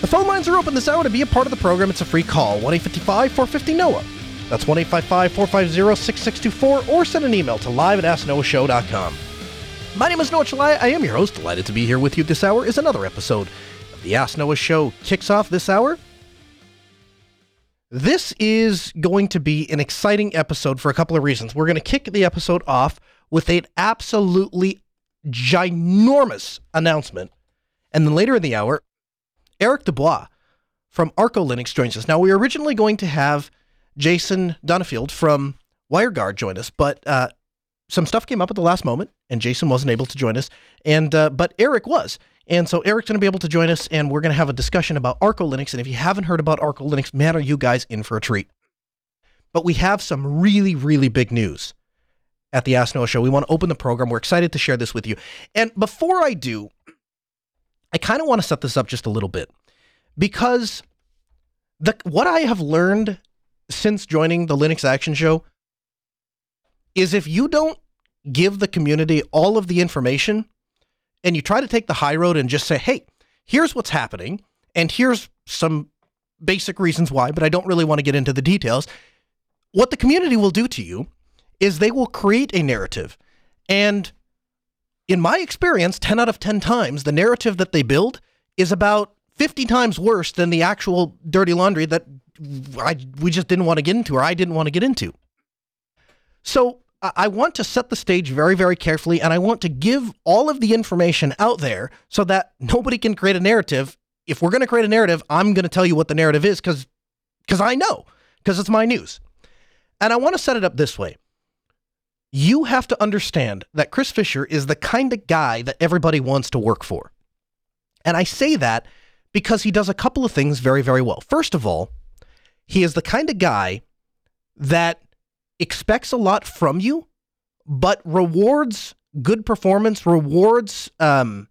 The phone lines are open this hour to be a part of the program. It's a free call 1 855 450 NOAH. That's 1 855 450 6624 or send an email to live at asknoahshow.com. My name is Noah Chelliah. I am your host. Delighted to be here with you this hour is another episode of the Ask Noah Show kicks off this hour. This is going to be an exciting episode for a couple of reasons. We're going to kick the episode off with an absolutely ginormous announcement. And then later in the hour, Erik Dubois from Arco Linux joins us. Now, we were originally going to have Jason Donenfeld from WireGuard join us, but uh, some stuff came up at the last moment, and Jason wasn't able to join us. And uh, but Erik was, and so Erik's going to be able to join us, and we're going to have a discussion about Arco Linux. And if you haven't heard about Arco Linux, man, are you guys in for a treat? But we have some really, really big news at the Ask Noah Show. We want to open the program. We're excited to share this with you. And before I do, I kind of want to set this up just a little bit because the what I have learned since joining the Linux Action Show is if you don't give the community all of the information and you try to take the high road and just say, hey, here's what's happening, and here's some basic reasons why, but I don't really want to get into the details. What the community will do to you is they will create a narrative. And in my experience, 10 out of 10 times, the narrative that they build is about 50 times worse than the actual dirty laundry that I, we just didn't want to get into or I didn't want to get into. So I want to set the stage very, very carefully, and I want to give all of the information out there so that nobody can create a narrative. If we're going to create a narrative, I'm going to tell you what the narrative is because because I know because it's my news. And I want to set it up this way. You have to understand that Chris Fisher is the kind of guy that everybody wants to work for. And I say that because he does a couple of things very, very well. First of all, he is the kind of guy that expects a lot from you, but rewards good performance, rewards um,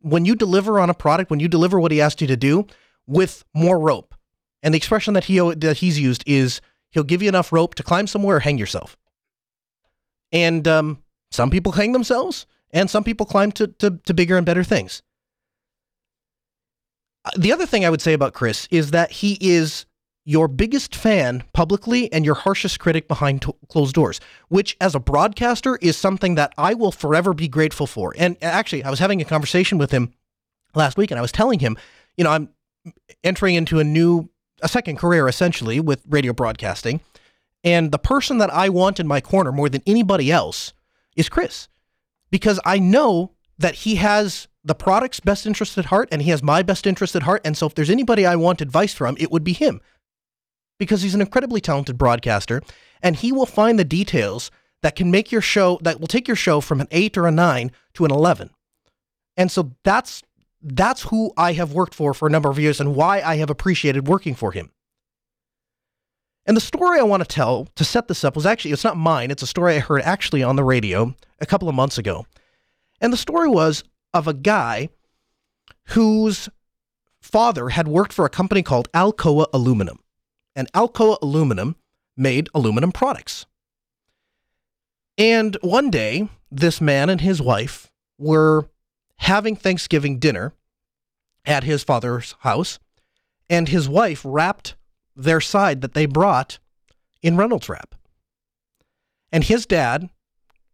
when you deliver on a product, when you deliver what he asked you to do with more rope. And the expression that he that he's used is he'll give you enough rope to climb somewhere or hang yourself. And um, some people hang themselves, and some people climb to, to, to bigger and better things. Uh, the other thing I would say about Chris is that he is your biggest fan publicly and your harshest critic behind t- closed doors, which as a broadcaster is something that I will forever be grateful for. And actually, I was having a conversation with him last week and I was telling him, you know, I'm entering into a new, a second career essentially with radio broadcasting. And the person that I want in my corner more than anybody else is Chris, because I know that he has the product's best interest at heart and he has my best interest at heart. And so if there's anybody I want advice from, it would be him because he's an incredibly talented broadcaster and he will find the details that can make your show that will take your show from an 8 or a 9 to an 11. And so that's that's who I have worked for for a number of years and why I have appreciated working for him. And the story I want to tell to set this up was actually it's not mine, it's a story I heard actually on the radio a couple of months ago. And the story was of a guy whose father had worked for a company called Alcoa Aluminum and Alcoa Aluminum made aluminum products. And one day, this man and his wife were having Thanksgiving dinner at his father's house, and his wife wrapped their side that they brought in Reynolds wrap. And his dad,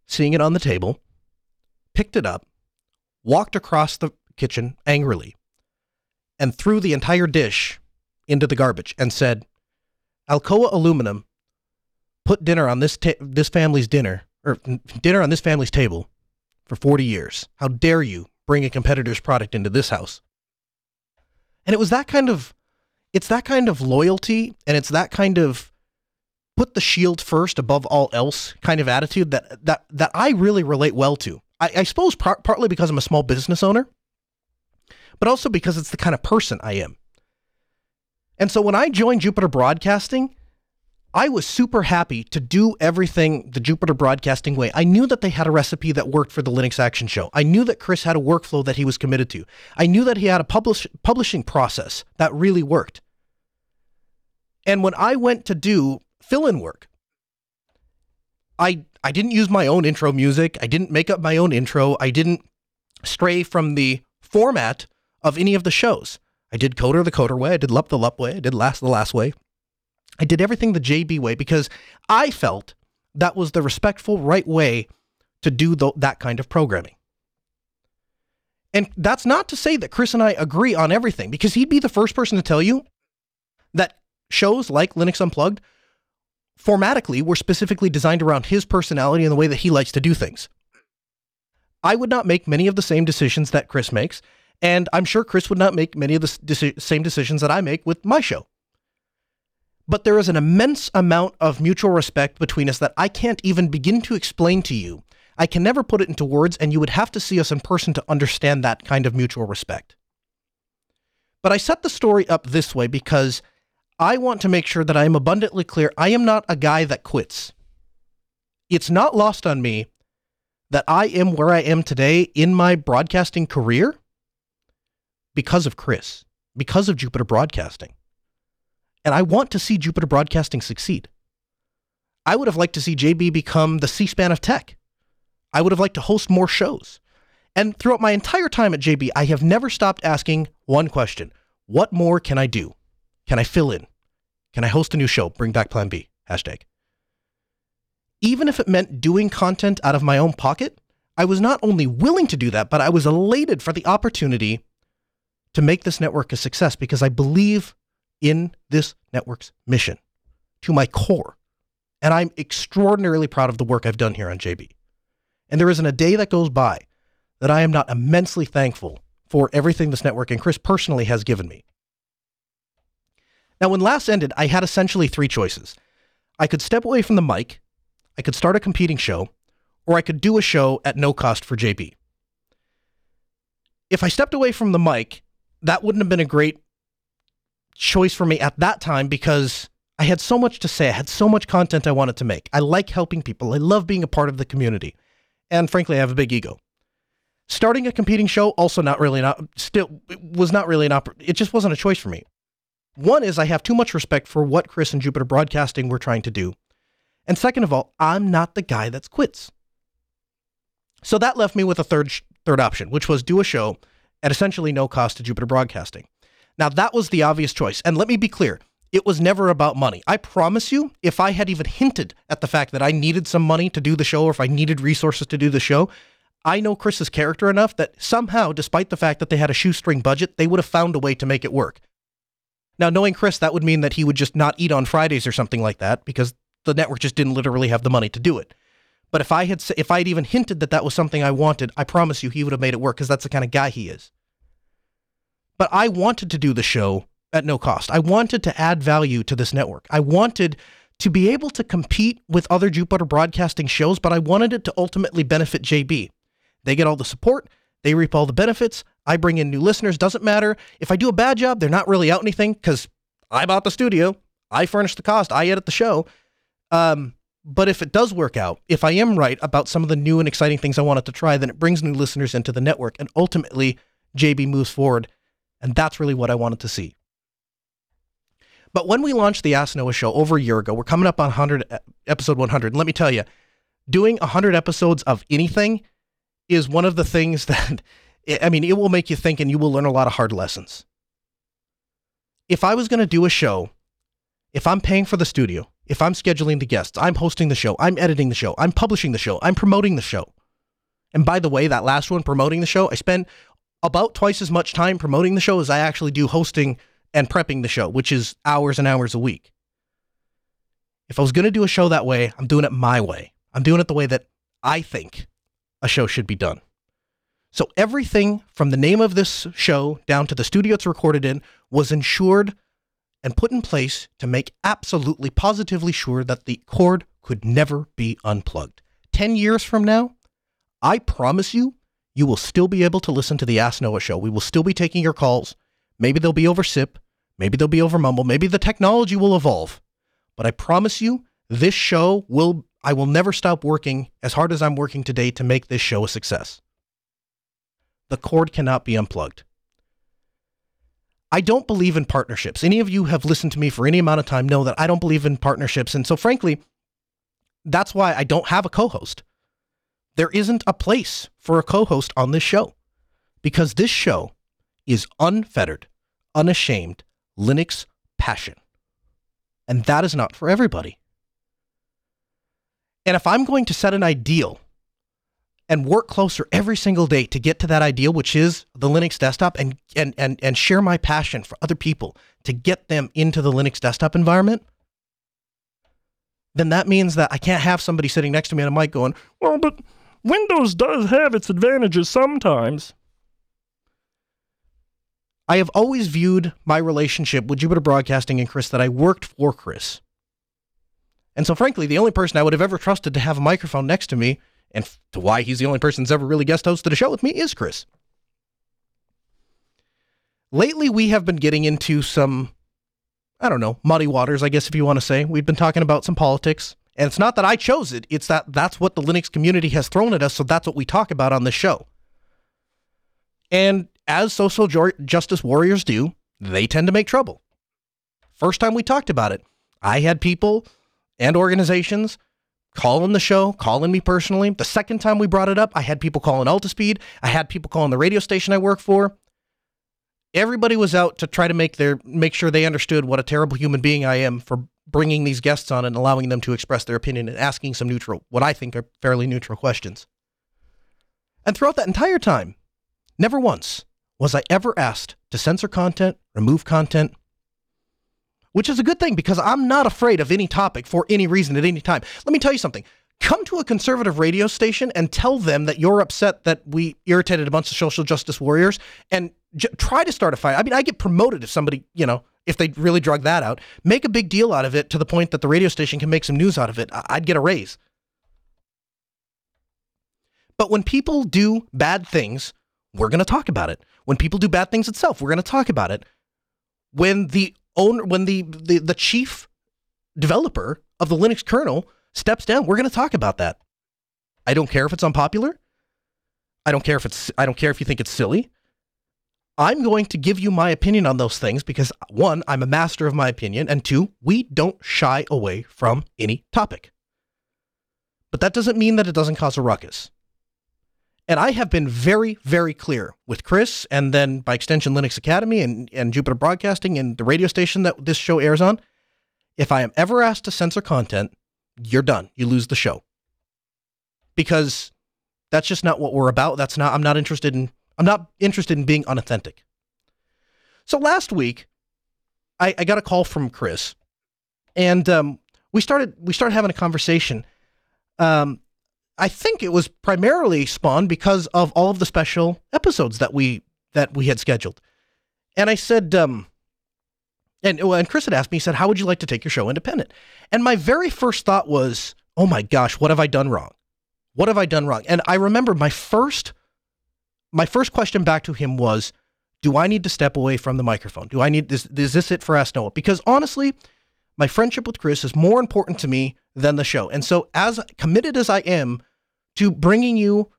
seeing it on the table, picked it up, walked across the kitchen angrily, and threw the entire dish into the garbage and said, Alcoa Aluminum put dinner on this ta- this family's dinner or dinner on this family's table for 40 years. How dare you bring a competitor's product into this house? And it was that kind of it's that kind of loyalty and it's that kind of put the shield first above all else kind of attitude that that that I really relate well to. I, I suppose par- partly because I'm a small business owner, but also because it's the kind of person I am. And so when I joined Jupiter Broadcasting, I was super happy to do everything the Jupiter Broadcasting way. I knew that they had a recipe that worked for the Linux Action Show. I knew that Chris had a workflow that he was committed to. I knew that he had a publish, publishing process that really worked. And when I went to do fill in work, I, I didn't use my own intro music. I didn't make up my own intro. I didn't stray from the format of any of the shows. I did Coder the Coder way. I did Lup the Lup way. I did Last the Last way. I did everything the JB way because I felt that was the respectful, right way to do the, that kind of programming. And that's not to say that Chris and I agree on everything, because he'd be the first person to tell you that shows like Linux Unplugged formatically were specifically designed around his personality and the way that he likes to do things. I would not make many of the same decisions that Chris makes, and I'm sure Chris would not make many of the deci- same decisions that I make with my show. But there is an immense amount of mutual respect between us that I can't even begin to explain to you. I can never put it into words, and you would have to see us in person to understand that kind of mutual respect. But I set the story up this way because I want to make sure that I am abundantly clear. I am not a guy that quits. It's not lost on me that I am where I am today in my broadcasting career because of Chris, because of Jupiter Broadcasting. And I want to see Jupiter Broadcasting succeed. I would have liked to see JB become the C SPAN of tech. I would have liked to host more shows. And throughout my entire time at JB, I have never stopped asking one question What more can I do? Can I fill in? Can I host a new show? Bring back Plan B. Hashtag. Even if it meant doing content out of my own pocket, I was not only willing to do that, but I was elated for the opportunity to make this network a success because I believe in this network's mission to my core. And I'm extraordinarily proud of the work I've done here on JB. And there isn't a day that goes by that I am not immensely thankful for everything this network and Chris personally has given me. Now, when last ended, I had essentially three choices. I could step away from the mic, I could start a competing show, or I could do a show at no cost for JB. If I stepped away from the mic, that wouldn't have been a great choice for me at that time because I had so much to say. I had so much content I wanted to make. I like helping people. I love being a part of the community. And frankly, I have a big ego. Starting a competing show also not really not still was not really an op- it just wasn't a choice for me. One is I have too much respect for what Chris and Jupiter Broadcasting were trying to do. And second of all, I'm not the guy that quits. So that left me with a third third option, which was do a show at essentially no cost to Jupiter Broadcasting. Now, that was the obvious choice. And let me be clear it was never about money. I promise you, if I had even hinted at the fact that I needed some money to do the show or if I needed resources to do the show, I know Chris's character enough that somehow, despite the fact that they had a shoestring budget, they would have found a way to make it work. Now, knowing Chris, that would mean that he would just not eat on Fridays or something like that because the network just didn't literally have the money to do it. But if I had if I had even hinted that that was something I wanted, I promise you he would have made it work because that's the kind of guy he is. But I wanted to do the show at no cost. I wanted to add value to this network. I wanted to be able to compete with other Jupiter broadcasting shows, but I wanted it to ultimately benefit JB. They get all the support, they reap all the benefits. I bring in new listeners, doesn't matter. If I do a bad job, they're not really out anything because I bought the studio, I furnish the cost, I edit the show. Um, but if it does work out, if I am right about some of the new and exciting things I wanted to try, then it brings new listeners into the network, and ultimately JB moves forward and that's really what I wanted to see. But when we launched the Ask Noah show over a year ago, we're coming up on 100 episode 100. And let me tell you, doing 100 episodes of anything is one of the things that I mean, it will make you think and you will learn a lot of hard lessons. If I was going to do a show, if I'm paying for the studio, if I'm scheduling the guests, I'm hosting the show, I'm editing the show, I'm publishing the show, I'm promoting the show. And by the way, that last one, promoting the show, I spend about twice as much time promoting the show as I actually do hosting and prepping the show, which is hours and hours a week. If I was going to do a show that way, I'm doing it my way. I'm doing it the way that I think a show should be done. So everything from the name of this show down to the studio it's recorded in was insured and put in place to make absolutely positively sure that the cord could never be unplugged. 10 years from now, I promise you, you will still be able to listen to the Ask Noah show. We will still be taking your calls. Maybe they'll be over SIP. Maybe they'll be over mumble. Maybe the technology will evolve. But I promise you, this show will, I will never stop working as hard as I'm working today to make this show a success. The cord cannot be unplugged. I don't believe in partnerships. Any of you have listened to me for any amount of time know that I don't believe in partnerships. And so, frankly, that's why I don't have a co host. There isn't a place for a co host on this show because this show is unfettered, unashamed Linux passion. And that is not for everybody. And if I'm going to set an ideal and work closer every single day to get to that ideal, which is the Linux desktop, and, and, and, and share my passion for other people to get them into the Linux desktop environment, then that means that I can't have somebody sitting next to me on a mic going, well, but Windows does have its advantages sometimes. I have always viewed my relationship with Jupiter Broadcasting and Chris that I worked for Chris. And so, frankly, the only person I would have ever trusted to have a microphone next to me, and to why he's the only person that's ever really guest hosted a show with me, is Chris. Lately, we have been getting into some, I don't know, muddy waters, I guess, if you want to say. We've been talking about some politics. And it's not that I chose it, it's that that's what the Linux community has thrown at us, so that's what we talk about on this show. And as social justice warriors do, they tend to make trouble. First time we talked about it, I had people and organizations calling the show, calling me personally. The second time we brought it up, I had people calling Altispeed. I had people calling the radio station I work for. Everybody was out to try to make their make sure they understood what a terrible human being I am for bringing these guests on and allowing them to express their opinion and asking some neutral, what I think are fairly neutral questions. And throughout that entire time, never once was I ever asked to censor content, remove content, which is a good thing because I'm not afraid of any topic for any reason at any time. Let me tell you something. Come to a conservative radio station and tell them that you're upset that we irritated a bunch of social justice warriors and j- try to start a fight. I mean, I get promoted if somebody, you know, if they really drug that out. Make a big deal out of it to the point that the radio station can make some news out of it. I- I'd get a raise. But when people do bad things, we're going to talk about it. When people do bad things itself, we're going to talk about it. When the owner, when the, the, the chief developer of the Linux kernel steps down, we're going to talk about that. I don't care if it's unpopular. I don't care if it's, I don't care if you think it's silly. I'm going to give you my opinion on those things because one, I'm a master of my opinion, and two, we don't shy away from any topic. But that doesn't mean that it doesn't cause a ruckus. And I have been very, very clear with Chris and then by extension Linux Academy and, and Jupiter Broadcasting and the radio station that this show airs on. If I am ever asked to censor content, you're done. You lose the show. Because that's just not what we're about. That's not I'm not interested in I'm not interested in being unauthentic. So last week, I, I got a call from Chris, and um, we started we started having a conversation. Um, I think it was primarily spawned because of all of the special episodes that we that we had scheduled. And I said, um, and and Chris had asked me, he said, "How would you like to take your show independent?" And my very first thought was, "Oh my gosh, what have I done wrong? What have I done wrong?" And I remember my first my first question back to him was, "Do I need to step away from the microphone? Do I need this? Is this it for Ask Noah?" Because honestly, my friendship with Chris is more important to me than the show. And so, as committed as I am to bringing you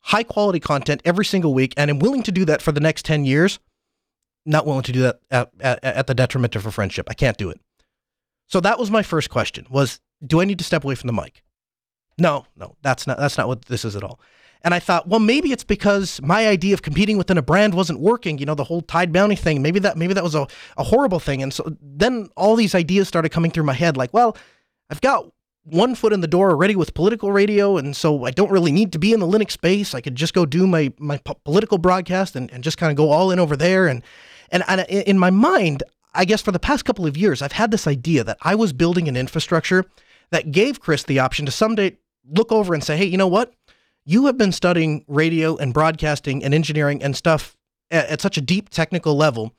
high quality content every single week, and I'm willing to do that for the next 10 years, not willing to do that at, at, at the detriment of a friendship. I can't do it. So that was my first question was, do I need to step away from the mic? No, no, that's not, that's not what this is at all. And I thought, well, maybe it's because my idea of competing within a brand wasn't working. You know, the whole Tide Bounty thing. Maybe that maybe that was a, a horrible thing. And so then all these ideas started coming through my head. Like, well, I've got one foot in the door already with political radio, and so I don't really need to be in the Linux space. I could just go do my my political broadcast and, and just kind of go all in over there. And, and and in my mind, I guess for the past couple of years, I've had this idea that I was building an infrastructure that gave Chris the option to someday look over and say, hey, you know what? You have been studying radio and broadcasting and engineering and stuff at, at such a deep technical level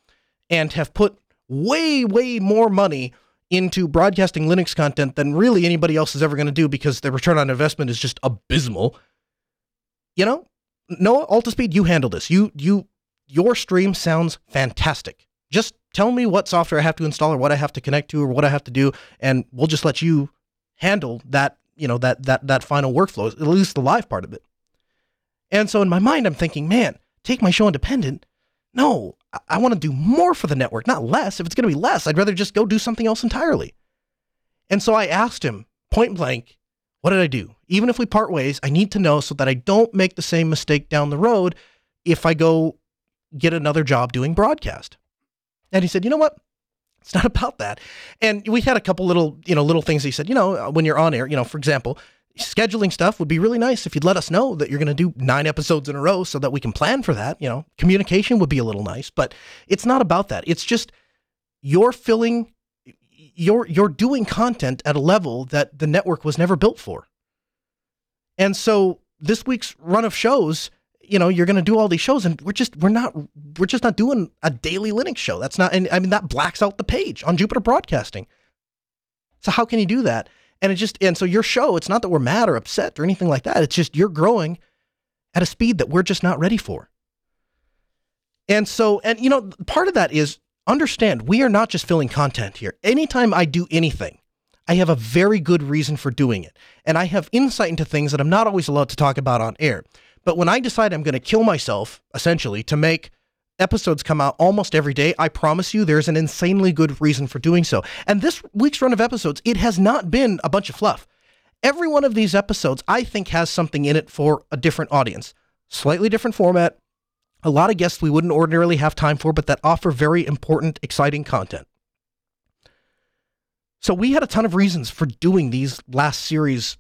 and have put way, way more money into broadcasting Linux content than really anybody else is ever going to do because the return on investment is just abysmal. You know, Noah Altispeed, you handle this. You you your stream sounds fantastic. Just tell me what software I have to install or what I have to connect to or what I have to do, and we'll just let you handle that, you know, that that that final workflow, at least the live part of it. And so in my mind, I'm thinking, man, take my show independent. No, I, I want to do more for the network, not less. If it's going to be less, I'd rather just go do something else entirely. And so I asked him point blank, what did I do? Even if we part ways, I need to know so that I don't make the same mistake down the road if I go get another job doing broadcast. And he said, you know what? It's not about that. And we had a couple little, you know, little things he said, you know, uh, when you're on air, you know, for example, scheduling stuff would be really nice if you'd let us know that you're going to do nine episodes in a row so that we can plan for that. You know, communication would be a little nice, but it's not about that. It's just you're filling, you're you're doing content at a level that the network was never built for. And so this week's run of shows, you know, you're going to do all these shows, and we're just we're not we're just not doing a daily Linux show. That's not, and I mean that blacks out the page on Jupiter Broadcasting. So how can you do that? And it just, and so your show, it's not that we're mad or upset or anything like that. It's just you're growing at a speed that we're just not ready for. And so, and you know, part of that is understand we are not just filling content here. Anytime I do anything, I have a very good reason for doing it. And I have insight into things that I'm not always allowed to talk about on air. But when I decide I'm going to kill myself, essentially, to make episodes come out almost every day, I promise you there's an insanely good reason for doing so. And this week's run of episodes, it has not been a bunch of fluff. Every one of these episodes, I think, has something in it for a different audience. Slightly different format, a lot of guests we wouldn't ordinarily have time for, but that offer very important, exciting content. So we had a ton of reasons for doing these last series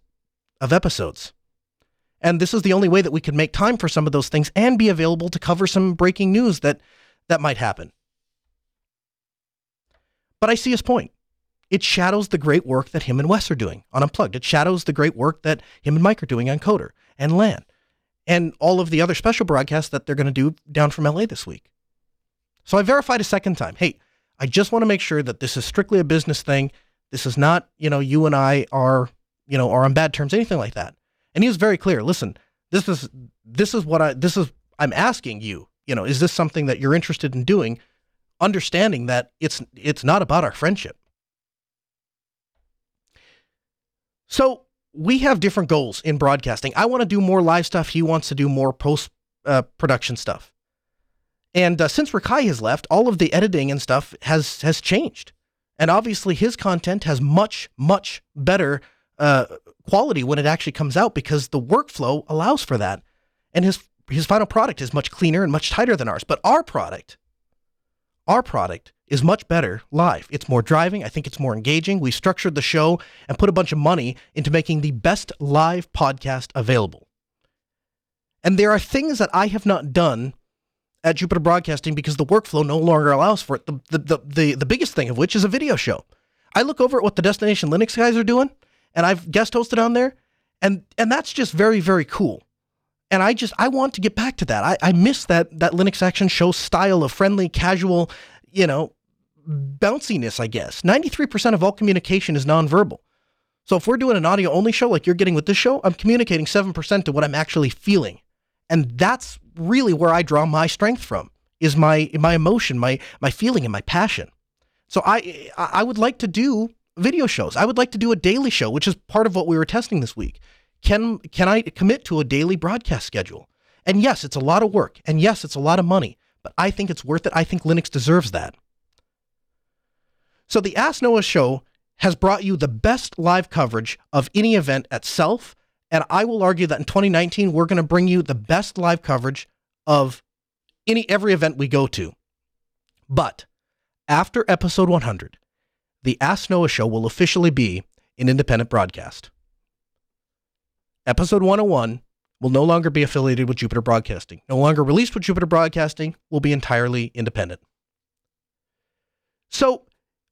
of episodes. And this is the only way that we could make time for some of those things and be available to cover some breaking news that that might happen. But I see his point. It shadows the great work that him and Wes are doing on Unplugged. It shadows the great work that him and Mike are doing on Coder and LAN and all of the other special broadcasts that they're going to do down from LA this week. So I verified a second time. Hey, I just want to make sure that this is strictly a business thing. This is not, you know, you and I are, you know, are on bad terms, anything like that. And he was very clear. Listen, this is this is what I this is I'm asking you. You know, is this something that you're interested in doing? Understanding that it's it's not about our friendship. So we have different goals in broadcasting. I want to do more live stuff. He wants to do more post uh, production stuff. And uh, since Rakai has left, all of the editing and stuff has has changed. And obviously, his content has much much better uh, quality when it actually comes out because the workflow allows for that. And his his final product is much cleaner and much tighter than ours. But our product, our product is much better live. It's more driving. I think it's more engaging. We structured the show and put a bunch of money into making the best live podcast available. And there are things that I have not done at Jupiter Broadcasting because the workflow no longer allows for it. The, the, the, the, the biggest thing of which is a video show. I look over at what the Destination Linux guys are doing, and I've guest hosted on there, and and that's just very very cool. And I just I want to get back to that. I, I miss that that Linux Action Show style of friendly, casual, you know, bounciness. I guess ninety three percent of all communication is nonverbal. So if we're doing an audio only show like you're getting with this show, I'm communicating seven percent to what I'm actually feeling, and that's really where I draw my strength from is my my emotion, my my feeling, and my passion. So I I would like to do video shows. I would like to do a daily show, which is part of what we were testing this week. Can can I commit to a daily broadcast schedule? And yes, it's a lot of work. And yes, it's a lot of money, but I think it's worth it. I think Linux deserves that. So the Ask Noah show has brought you the best live coverage of any event at Self, and I will argue that in 2019 we're going to bring you the best live coverage of any every event we go to. But after episode 100, the Ask Noah Show will officially be an independent broadcast. Episode 101 will no longer be affiliated with Jupiter Broadcasting. No longer released with Jupiter Broadcasting, will be entirely independent. So,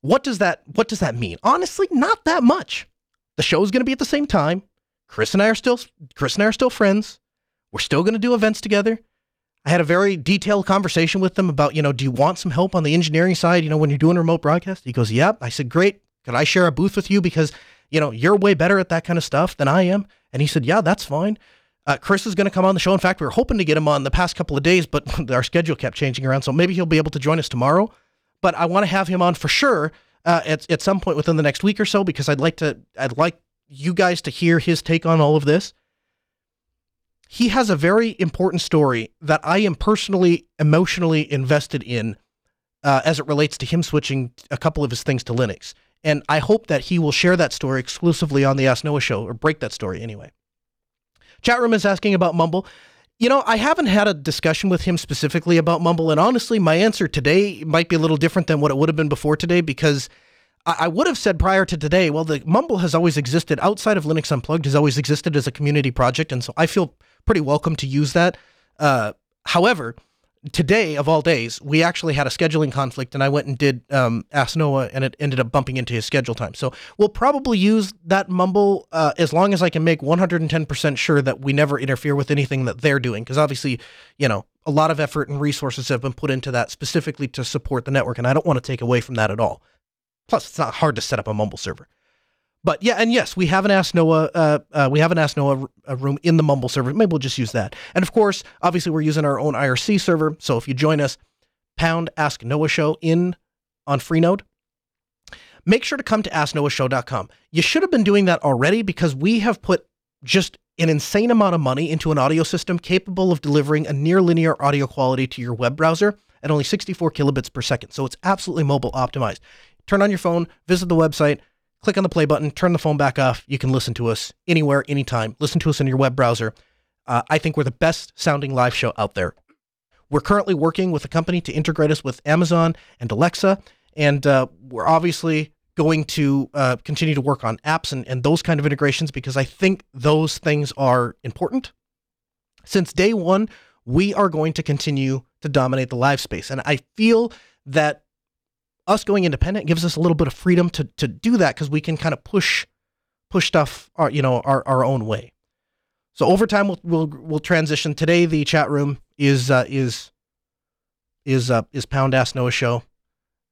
what does that what does that mean? Honestly, not that much. The show is going to be at the same time. Chris and I are still Chris and I are still friends. We're still going to do events together. I had a very detailed conversation with them about, you know, do you want some help on the engineering side, you know, when you're doing remote broadcast? He goes, Yep. I said, Great. Could I share a booth with you? Because, you know, you're way better at that kind of stuff than I am. And he said, Yeah, that's fine. Uh, Chris is going to come on the show. In fact, we were hoping to get him on the past couple of days, but our schedule kept changing around. So maybe he'll be able to join us tomorrow. but I want to have him on for sure uh, at at some point within the next week or so because I'd like to I'd like you guys to hear his take on all of this. He has a very important story that I am personally emotionally invested in uh, as it relates to him switching a couple of his things to Linux. And I hope that he will share that story exclusively on the Ask Noah show or break that story anyway. Chat room is asking about Mumble. You know, I haven't had a discussion with him specifically about Mumble, and honestly, my answer today might be a little different than what it would have been before today because I, would have said prior to today, well, the Mumble has always existed outside of Linux Unplugged, has always existed as a community project, and so I feel pretty welcome to use that. Uh, however, today of all days, we actually had a scheduling conflict, and I went and did um, Ask Noah, and it ended up bumping into his schedule time. So we'll probably use that Mumble uh, as long as I can make 110% sure that we never interfere with anything that they're doing, because obviously, you know, a lot of effort and resources have been put into that specifically to support the network, and I don't want to take away from that at all. Plus, it's not hard to set up a Mumble server. But yeah, and yes, we haven't asked Noah. Uh, uh, we haven't asked Noah a room in the Mumble server. Maybe we'll just use that. And of course, obviously, we're using our own IRC server. So if you join us, pound Ask Noah Show in on Freenode. Make sure to come to AskNoahShow.com. You should have been doing that already because we have put just an insane amount of money into an audio system capable of delivering a near linear audio quality to your web browser at only 64 kilobits per second. So it's absolutely mobile optimized. Turn on your phone, visit the website, click on the play button, turn the phone back off. You can listen to us anywhere, anytime. Listen to us in your web browser. Uh, I think we're the best sounding live show out there. We're currently working with a company to integrate us with Amazon and Alexa, and uh, we're obviously going to uh, continue to work on apps and, and those kind of integrations because I think those things are important. Since day one, we are going to continue to dominate the live space. And I feel that us going independent gives us a little bit of freedom to to do that because we can kind of push push stuff our, uh, you know our, our own way. So over time we'll we'll we'll transition. Today the chat room is uh, is is uh, is pound ask Noah show,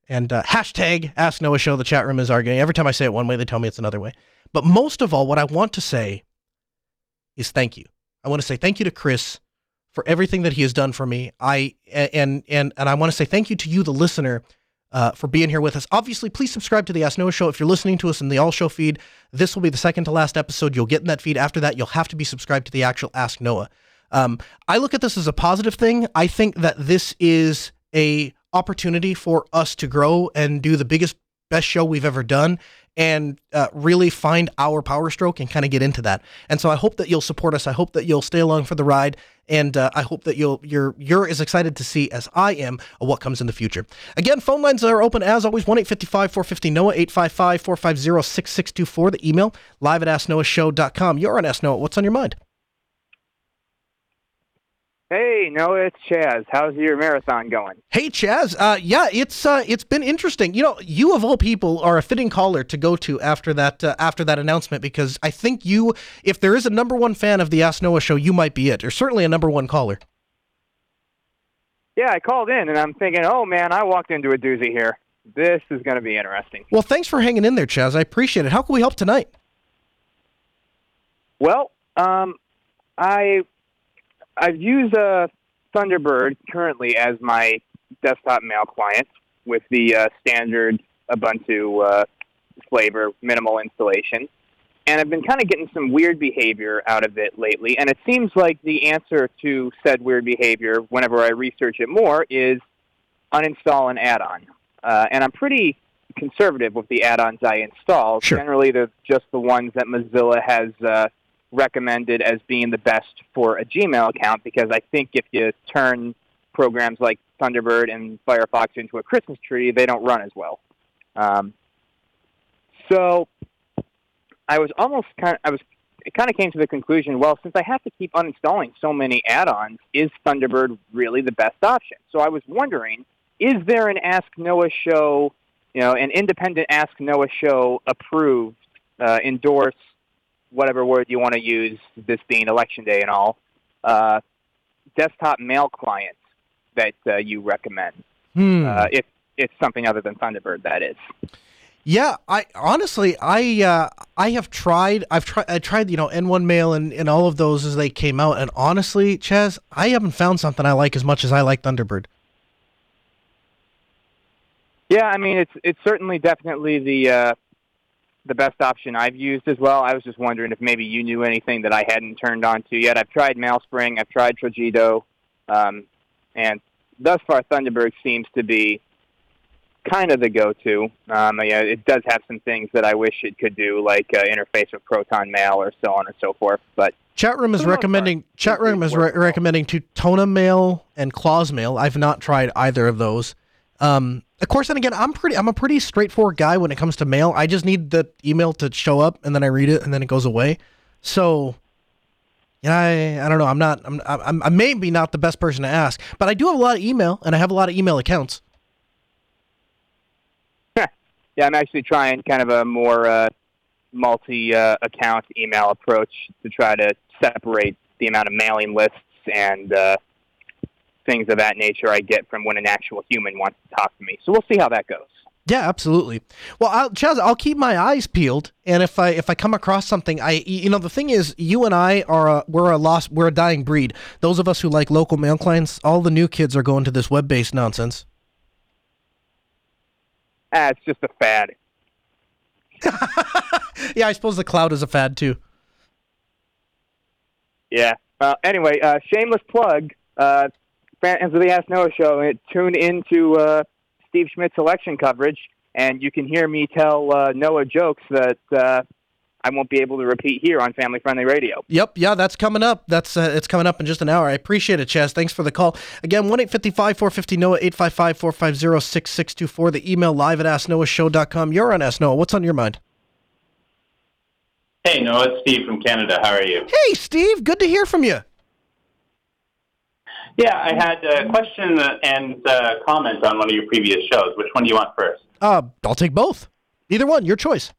and uh, hashtag ask Noah show. The chat room is arguing every time I say it one way, they tell me it's another way. But most of all, what I want to say is thank you. I want to say thank you to Chris for everything that he has done for me. I and and and I want to say thank you to you, the listener, uh, for being here with us. Obviously, please subscribe to the Ask Noah Show. If you're listening to us in the All Show feed, this will be the second to last episode you'll get in that feed. After that, you'll have to be subscribed to the actual Ask Noah. Um, I look at this as a positive thing. I think that this is a opportunity for us to grow and do the biggest, best show we've ever done and uh, really find our power stroke and kind of get into that. And so I hope that you'll support us. I hope that you'll stay along for the ride, and uh, I hope that you'll you're you're as excited to see as I am what comes in the future. Again, phone lines are open as always. 1-855-450 Noah 855 450 6624. The email live at asknoahshow.com. You're on Ask Noah. What's on your mind? Hey, Noah, it's Chaz. How's your marathon going? Hey, Chaz. Uh, yeah, it's uh, it's been interesting. You know, you of all people are a fitting caller to go to after that uh, after that announcement because I think you, if there is a number one fan of the Ask Noah show, you might be it, or certainly a number one caller. Yeah, I called in and I'm thinking, oh man, I walked into a doozy here. This is going to be interesting. Well, thanks for hanging in there, Chaz. I appreciate it. How can we help tonight? Well, um, I I've used uh, Thunderbird currently as my desktop mail client with the uh, standard Ubuntu uh, flavor, minimal installation. And I've been kind of getting some weird behavior out of it lately. And it seems like the answer to said weird behavior, whenever I research it more, is uninstall an add-on. Uh, and I'm pretty conservative with the add-ons I install. Sure. Generally, they're just the ones that Mozilla has uh, recommended as being the best for a Gmail account because I think if you turn programs like Thunderbird and Firefox into a Christmas tree, they don't run as well. Um, so I was almost kind of, I was it kind of came to the conclusion, well, since I have to keep uninstalling so many add-ons, is Thunderbird really the best option? So I was wondering, is there an Ask Noah show, you know, an independent Ask Noah show approved, uh, endorsed whatever word you want to use, this being election day and all, uh, desktop mail clients that uh, you recommend. Hmm. Uh, if it's something other than Thunderbird, that is. Yeah, I honestly, I uh, I have tried. I've tried. I tried, you know, N1 Mail and, and all of those as they came out. And honestly, Chaz, I haven't found something I like as much as I like Thunderbird. Yeah, I mean it's it's certainly definitely the uh, the best option I've used as well. I was just wondering if maybe you knew anything that I hadn't turned on to yet. I've tried MailSpring, I've tried Trojita, um, and thus far Thunderbird seems to be kind of the go-to. Um, yeah, it does have some things that I wish it could do, like uh, interface with Proton Mail or so on and so forth. But chat room is recommending chat room is re- recommending Tutanota Mail and Claws Mail. I've not tried either of those. Um, of course, and again, I'm pretty. I'm a pretty straightforward guy when it comes to mail. I just need the email to show up, and then I read it, and then it goes away. So, yeah, I, I don't know. I'm not. I'm, I'm. I'm maybe not the best person to ask, but I do have a lot of email, and I have a lot of email accounts. yeah, I'm actually trying kind of a more uh, multi-account uh, email approach to try to separate the amount of mailing lists and uh, things of that nature I get from when an actual human wants to talk to me. So we'll see how that goes. Yeah, absolutely. Well, I'll, Chaz, I'll keep my eyes peeled, and if I if I come across something, I you know the thing is, you and I are a, we're a lost we're a dying breed. Those of us who like local mail clients, all the new kids are going to this web based nonsense. Ah, it's just a fad. yeah, I suppose the cloud is a fad too. Yeah. Uh, anyway, uh, shameless plug. Uh, fans of the Ask Noah show, tune into uh, Steve Schmidt's election coverage, and you can hear me tell uh, Noah jokes that uh, I won't be able to repeat here on Family Friendly Radio. Yep, yeah, that's coming up. That's uh, it's coming up in just an hour. I appreciate it, Chaz. Thanks for the call. Again, one eight fifty five four fifty Noah eight five five four five zero six six two four. The email live at asknoahshow.com. You're on Ask Noah. What's on your mind? Hey, Noah, it's Steve from Canada. How are you? Hey, Steve. Good to hear from you. Yeah, I had a question and a comment on one of your previous shows. Which one do you want first? Uh, I'll take both. Either one, your choice.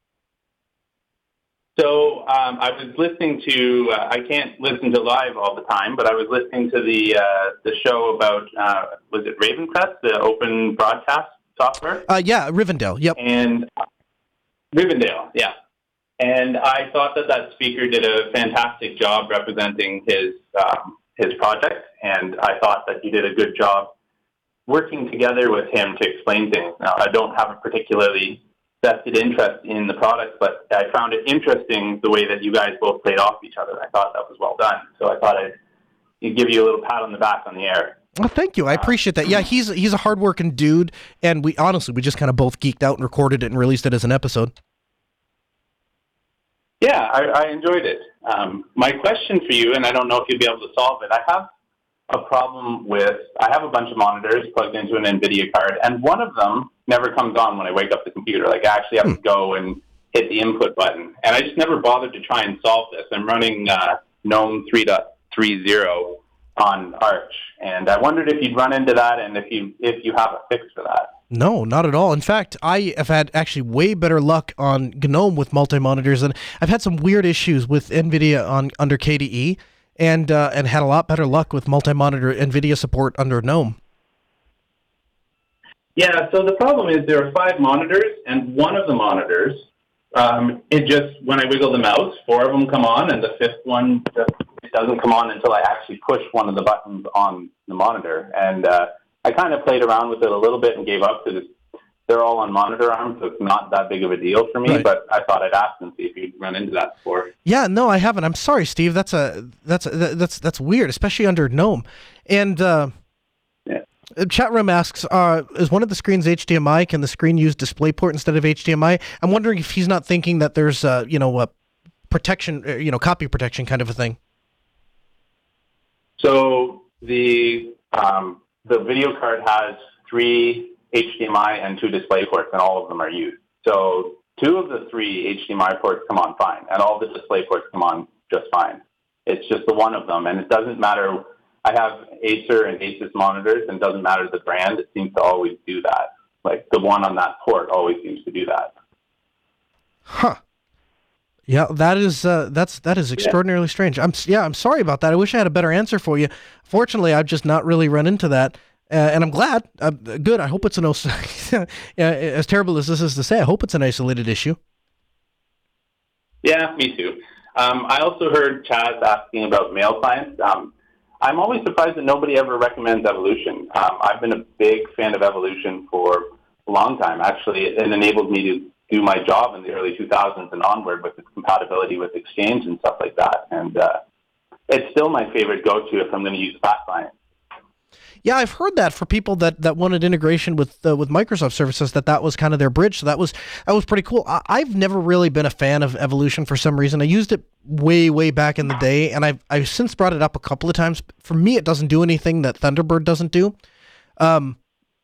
So um, I was listening to. Uh, I can't listen to live all the time, but I was listening to the uh, the show about uh, was it Ravencrest, the open broadcast software? Uh, yeah, Rivendell. Yep. And Rivendell, yeah. And I thought that that speaker did a fantastic job representing his um, his project, and I thought that he did a good job working together with him to explain things. Now, I don't have a particularly vested interest in the product, but I found it interesting the way that you guys both played off each other. I thought that was well done. So I thought I'd give you a little pat on the back on the air. Well, thank you. I appreciate that. Yeah, he's he's a hardworking dude, and we honestly we just kind of both geeked out and recorded it and released it as an episode. Yeah, I, I enjoyed it. Um, my question for you, and I don't know if you'll be able to solve it. I have a problem with I have a bunch of monitors plugged into an NVIDIA card, and one of them never comes on when I wake up the computer. Like I actually have to hmm. go and hit the input button, and I just never bothered to try and solve this. I'm running uh, GNOME 3.30 on Arch, and I wondered if you'd run into that, and if you if you have a fix for that. No, not at all. In fact, I have had actually way better luck on GNOME with multi monitors, and I've had some weird issues with NVIDIA on under KDE, and uh, and had a lot better luck with multi monitor NVIDIA support under GNOME. Yeah, so the problem is there are five monitors, and one of the monitors, um, it just when I wiggle the mouse, four of them come on, and the fifth one just, it doesn't come on until I actually push one of the buttons on the monitor, and uh, I kind of played around with it a little bit and gave up because they're all on monitor arms, so it's not that big of a deal for me. Right. But I thought I'd ask and see if you'd run into that before. Yeah, no, I haven't. I'm sorry, Steve. That's a that's a, that's that's weird, especially under GNOME. And uh, yeah. chat room asks, uh, is one of the screens HDMI? Can the screen use DisplayPort instead of HDMI? I'm wondering if he's not thinking that there's uh, you know a protection, uh, you know, copy protection kind of a thing. So the um, the video card has three HDMI and two display ports, and all of them are used. So two of the three HDMI ports come on fine, and all the display ports come on just fine. It's just the one of them, and it doesn't matter. I have Acer and Asus monitors, and it doesn't matter the brand. It seems to always do that. Like the one on that port always seems to do that. Huh. Yeah, that is uh, that's that is extraordinarily yeah. strange. I'm yeah, I'm sorry about that. I wish I had a better answer for you. Fortunately, I've just not really run into that, uh, and I'm glad. Uh, good. I hope it's an yeah, as terrible as this is to say. I hope it's an isolated issue. Yeah, me too. Um, I also heard Chaz asking about mail clients. Um, I'm always surprised that nobody ever recommends Evolution. Um, I've been a big fan of Evolution for a long time. Actually, it enabled me to do my job in the early 2000s and onward with its compatibility with Exchange and stuff like that. And uh, it's still my favorite go-to if I'm going to use Fat Client. Yeah, I've heard that for people that, that wanted integration with uh, with Microsoft services that that was kind of their bridge. So that was that was pretty cool. I, have never really been a fan of Evolution for some reason. I used it way way back in the day, and I've I've since brought it up a couple of times. For me, it doesn't do anything that Thunderbird doesn't do. Um,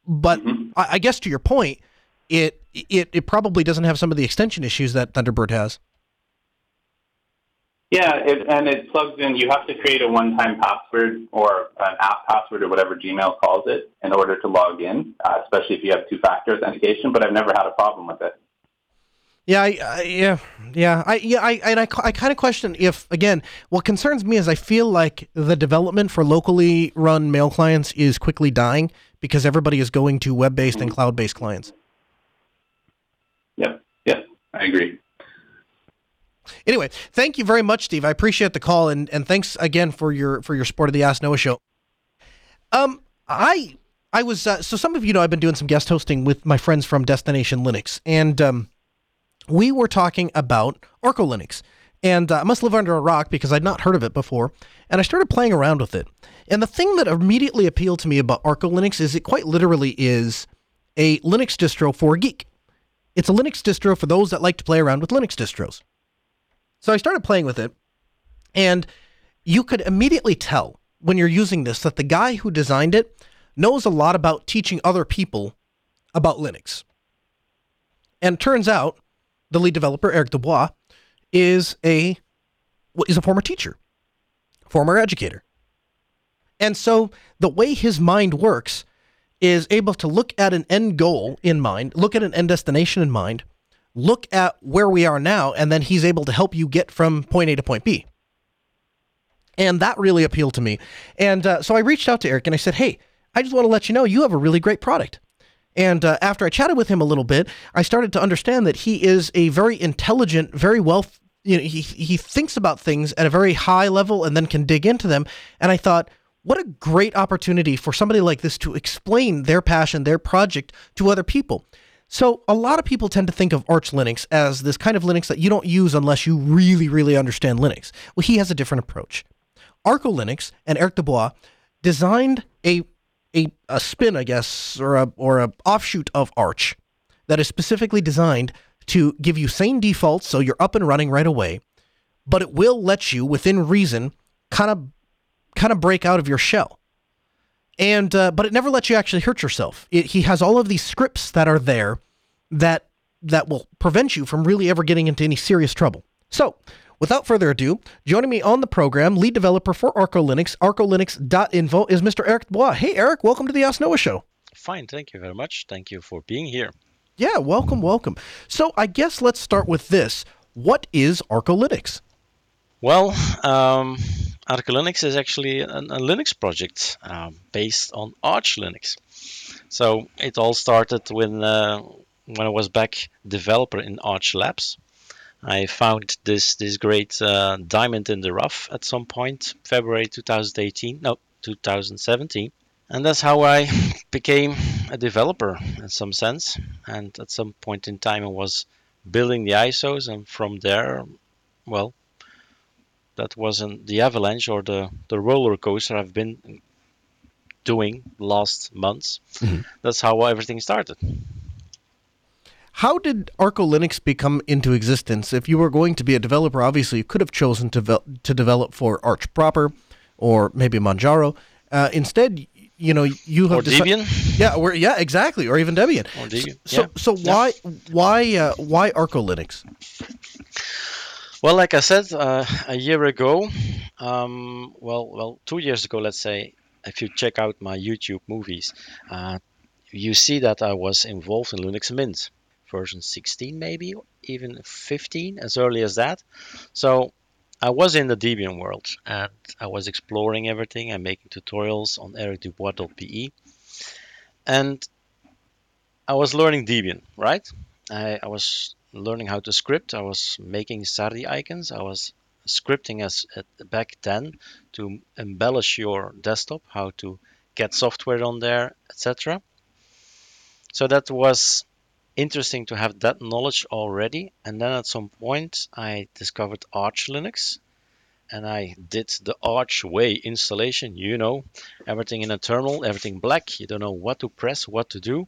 but mm-hmm. I, I guess to your point, it it it probably doesn't have some of the extension issues that Thunderbird has. Yeah, it, and it plugs in. You have to create a one-time password or an app password or whatever Gmail calls it in order to log in, uh, especially if you have two-factor authentication. But I've never had a problem with it. Yeah, I, I, yeah, yeah, I, yeah, I, and I, I kind of question if again, what concerns me is I feel like the development for locally run mail clients is quickly dying because everybody is going to web-based mm-hmm. and cloud-based clients. Yep, yep, I agree. Anyway, thank you very much, Steve. I appreciate the call and, and thanks again for your for your support of the Ask Noah show. Um, I I was uh, so some of you know I've been doing some guest hosting with my friends from Destination Linux, and um, we were talking about Arco Linux. And uh, I must live under a rock because I'd not heard of it before. And I started playing around with it. And the thing that immediately appealed to me about Arco Linux is it quite literally is a Linux distro for a geek. It's a Linux distro for those that like to play around with Linux distros. So I started playing with it, and you could immediately tell when you're using this that the guy who designed it knows a lot about teaching other people about Linux. And turns out the lead developer, Eric Dubois, is a is a former teacher, former educator. And so the way his mind works is able to look at an end goal in mind, look at an end destination in mind, look at where we are now, and then he's able to help you get from point A to point B. And that really appealed to me. And uh, so I reached out to Eric and I said, Hey, I just want to let you know you have a really great product. And uh, after I chatted with him a little bit, I started to understand that he is a very intelligent, very well, you know, he, he thinks about things at a very high level and then can dig into them. And I thought, what a great opportunity for somebody like this to explain their passion, their project to other people. So, a lot of people tend to think of Arch Linux as this kind of Linux that you don't use unless you really, really understand Linux. Well, he has a different approach. Arco Linux and Eric Dubois designed a, a, a spin, I guess, or a, or a offshoot of Arch that is specifically designed to give you sane defaults so you're up and running right away, but it will let you, within reason, kind of kind of break out of your shell and uh, but it never lets you actually hurt yourself. It, he has all of these scripts that are there that that will prevent you from really ever getting into any serious trouble. So, without further ado, joining me on the program, lead developer for Arco Linux, arcolinux.info, is Mr. Eric Bois. Hey, Eric, welcome to the Ask Noah Show. Fine, thank you very much. Thank you for being here. Yeah, welcome, welcome. So, I guess let's start with this. What is Arco Linux? Well, um, Arco Linux is actually a, a Linux project uh, based on Arch Linux. So it all started when uh, when I was back developer in Arch Labs. I found this this great uh, diamond in the rough at some point, February 2018, no 2017, and that's how I became a developer in some sense. And at some point in time, I was building the ISOs, and from there, well, that wasn't the avalanche or the, the roller coaster I've been doing last months. Mm-hmm. That's how everything started. How did Arco Linux become into existence? If you were going to be a developer, obviously you could have chosen to, ve- to develop for Arch proper or maybe Manjaro. Uh, instead, you know, you have or deci- Debian. Yeah, or yeah, exactly, or even Debian. Or Debian. So, yeah. so, so why, why, uh, why Arco Linux? Well, like I said uh, a year ago, um, well, well, two years ago, let's say, if you check out my YouTube movies, uh, you see that I was involved in Linux Mint version 16, maybe even 15, as early as that. So I was in the Debian world and I was exploring everything and making tutorials on ericdubois.be. And I was learning Debian, right? I, I was learning how to script. I was making Sardi icons. I was scripting as back then to embellish your desktop, how to get software on there, etc. So that was interesting to have that knowledge already. And then at some point, I discovered Arch Linux and I did the Arch Way installation. You know, everything in a terminal, everything black. You don't know what to press, what to do.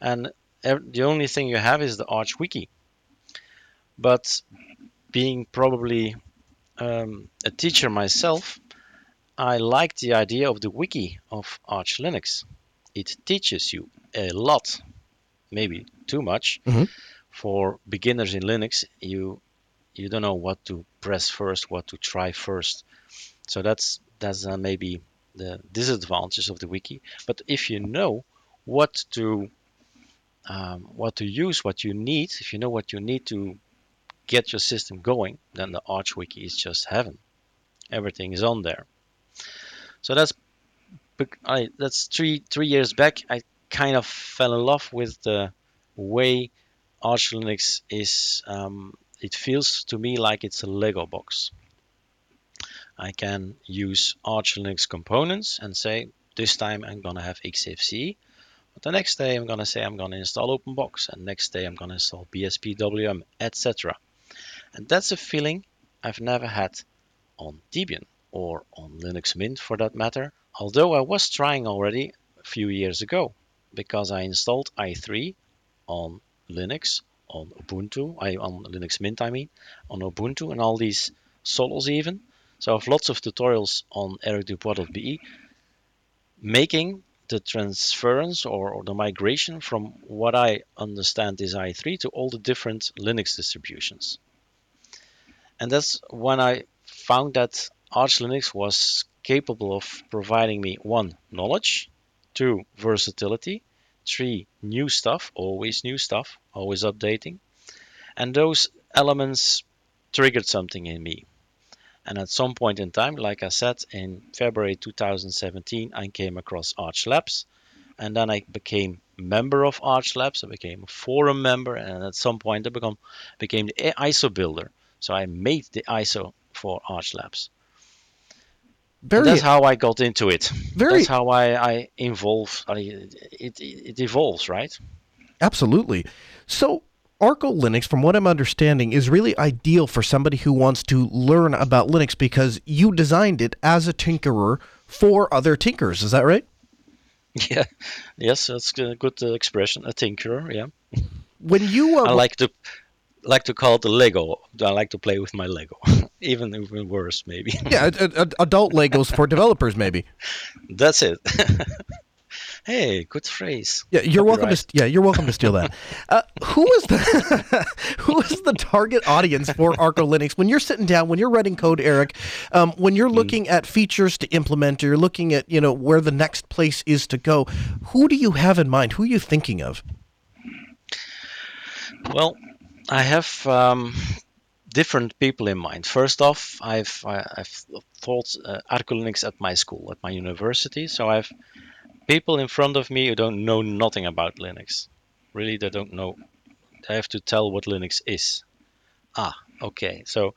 And the only thing you have is the Arch Wiki. But being probably um, a teacher myself, I like the idea of the wiki of Arch Linux. It teaches you a lot, maybe too much. Mm-hmm. For beginners in Linux, you you don't know what to press first, what to try first. So that's that's uh, maybe the disadvantages of the wiki. But if you know what to um, what to use, what you need, if you know what you need to get your system going, then the Arch wiki is just heaven. Everything is on there. So that's I, that's three three years back. I kind of fell in love with the way Arch Linux is. Um, it feels to me like it's a Lego box. I can use Arch Linux components and say this time I'm gonna have XFCE, but the next day I'm gonna say I'm gonna install OpenBox, and next day I'm gonna install BSPWM, etc. And that's a feeling I've never had on Debian or on Linux Mint for that matter, although I was trying already a few years ago because I installed i3 on Linux, on Ubuntu, I, on Linux Mint I mean, on Ubuntu and all these solos even. So I have lots of tutorials on ericdubois.be making the transference or, or, the migration from what I understand is i3 to all the different Linux distributions. And that's when I found that Arch Linux was capable of providing me one, knowledge, two, versatility, three, new stuff, always new stuff, always updating. And those elements triggered something in me. And at some point in time, like I said, in February 2017, I came across Arch Labs. And then I became member of Arch Labs. I became a forum member. And at some point, I become, became the ISO builder. So I made the ISO for Arch Labs. Very, that's how I got into it. Very, that's how I, I involve. I, it, it evolves, right? Absolutely. So Arco Linux, from what I'm understanding, is really ideal for somebody who wants to learn about Linux because you designed it as a tinkerer for other tinkers. Is that right? Yeah. Yes, that's a good uh, expression. A tinkerer. Yeah. When you, uh, I like to like to call it the Lego. I like to play with my Lego, even even worse maybe. yeah, a, a, adult Legos for developers maybe. That's it. hey, good phrase. Yeah, you're welcome to. Yeah, you're welcome to steal that. Uh, who is the who is the target audience for Arco Linux when you're sitting down when you're writing code, Eric? Um, when you're hmm. looking mm. at features to implement, or you're looking at you know where the next place is to go. Who do you have in mind? Who are you thinking of? Well, I have um, different people in mind. First off, I've I've taught uh, Arco Linux at my school, at my university. So I have people in front of me who don't know nothing about Linux. Really, they don't know. They have to tell what Linux is. Ah, okay. So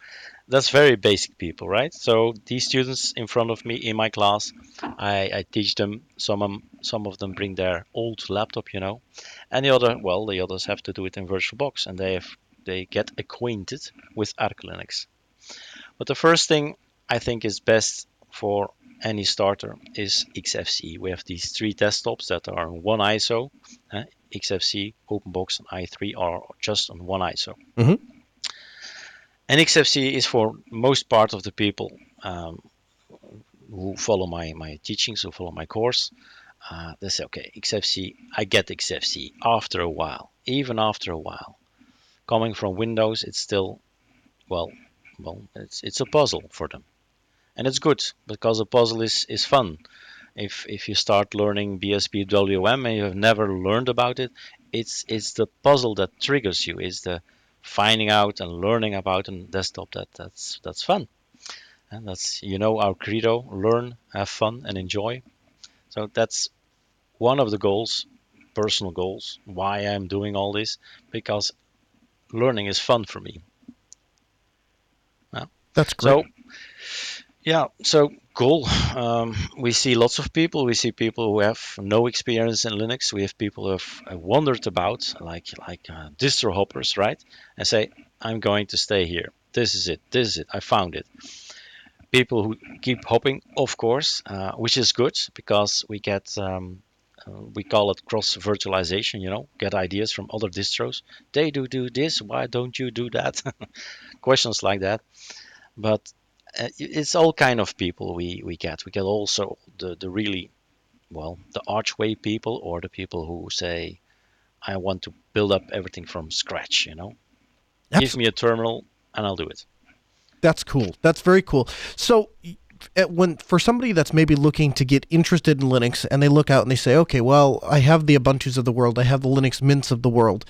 that's very basic people, right? So these students in front of me in my class, I, I teach them. Some some of them bring their old laptop, you know, and the other, well, the others have to do it in VirtualBox, and they have they get acquainted with Arch Linux. But the first thing I think is best for any starter is XFCE. We have these three desktops that are on one ISO. Uh, XFCE, OpenBox, and i3 are just on one ISO. Mm-hmm. And XFCE is for most part of the people um, who follow my, my teachings, who follow my course. Uh, they say, okay, XFCE, I get XFCE after a while, even after a while. Coming from Windows, it's still, well, well, it's it's a puzzle for them, and it's good because a puzzle is is fun. If if you start learning BSPWM and you have never learned about it, it's it's the puzzle that triggers you. It's the finding out and learning about a desktop that that's that's fun and that's you know our credo learn have fun and enjoy so that's one of the goals personal goals why i'm doing all this because learning is fun for me yeah. that's great so yeah so Cool. Um, we see lots of people. We see people who have no experience in Linux. We have people who have uh, wandered about, like like uh, distro hoppers, right? And say, "I'm going to stay here. This is it. This is it. I found it." People who keep hopping, of course, uh, which is good because we get um, we call it cross virtualization. You know, get ideas from other distros. They do do this. Why don't you do that? Questions like that. But uh, it's all kind of people we, we get. We get also the, the really, well, the archway people or the people who say, I want to build up everything from scratch, you know? Absolutely. Give me a terminal and I'll do it. That's cool. That's very cool. So, when for somebody that's maybe looking to get interested in Linux and they look out and they say, okay, well, I have the Ubuntu's of the world, I have the Linux Mints of the world,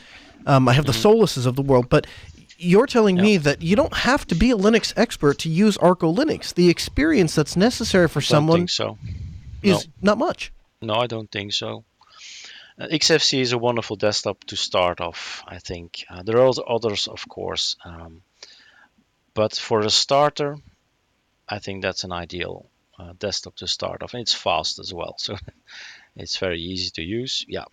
um, I have the mm-hmm. Soluses of the world, but you're telling me that you don't have to be a Linux expert to use Arco Linux. The experience that's necessary for someone so. is no. not much. No, I don't think so. Uh, XFCE is a wonderful desktop to start off. I think uh, there are others, of course, um, but for a starter, I think that's an ideal uh, desktop to start off, and it's fast as well, so it's very easy to use. Yeah,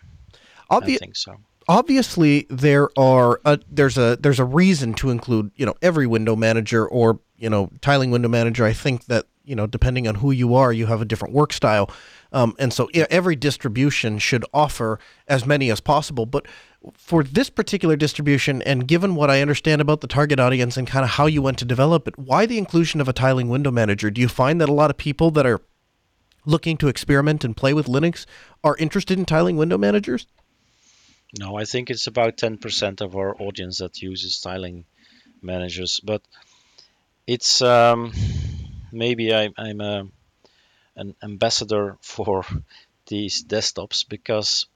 Obvi- I think so obviously there are a, there's a there's a reason to include you know every window manager or you know tiling window manager. I think that you know depending on who you are, you have a different work style, um, and so every distribution should offer as many as possible. But for this particular distribution, and given what I understand about the target audience and kind of how you went to develop it, why the inclusion of a tiling window manager? Do you find that a lot of people that are looking to experiment and play with Linux are interested in tiling window managers? No, I think it's about 10% of our audience that uses tiling managers, but it's um, maybe I, am an ambassador for these desktops because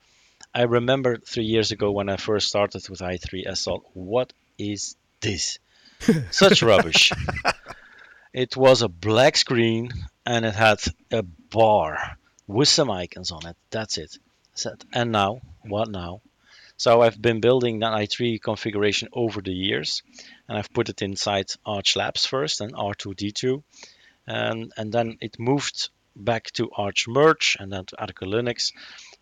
I remember three years ago when I first started with i3, I thought, what is this? Such rubbish. It was a black screen and it had a bar with some icons on it. That's it. I said, and now, what now? So I've been building that i3 configuration over the years, and I've put it inside Arch Labs first and R2D2, and and then it moved back to Arch Merge and then to Arco Linux.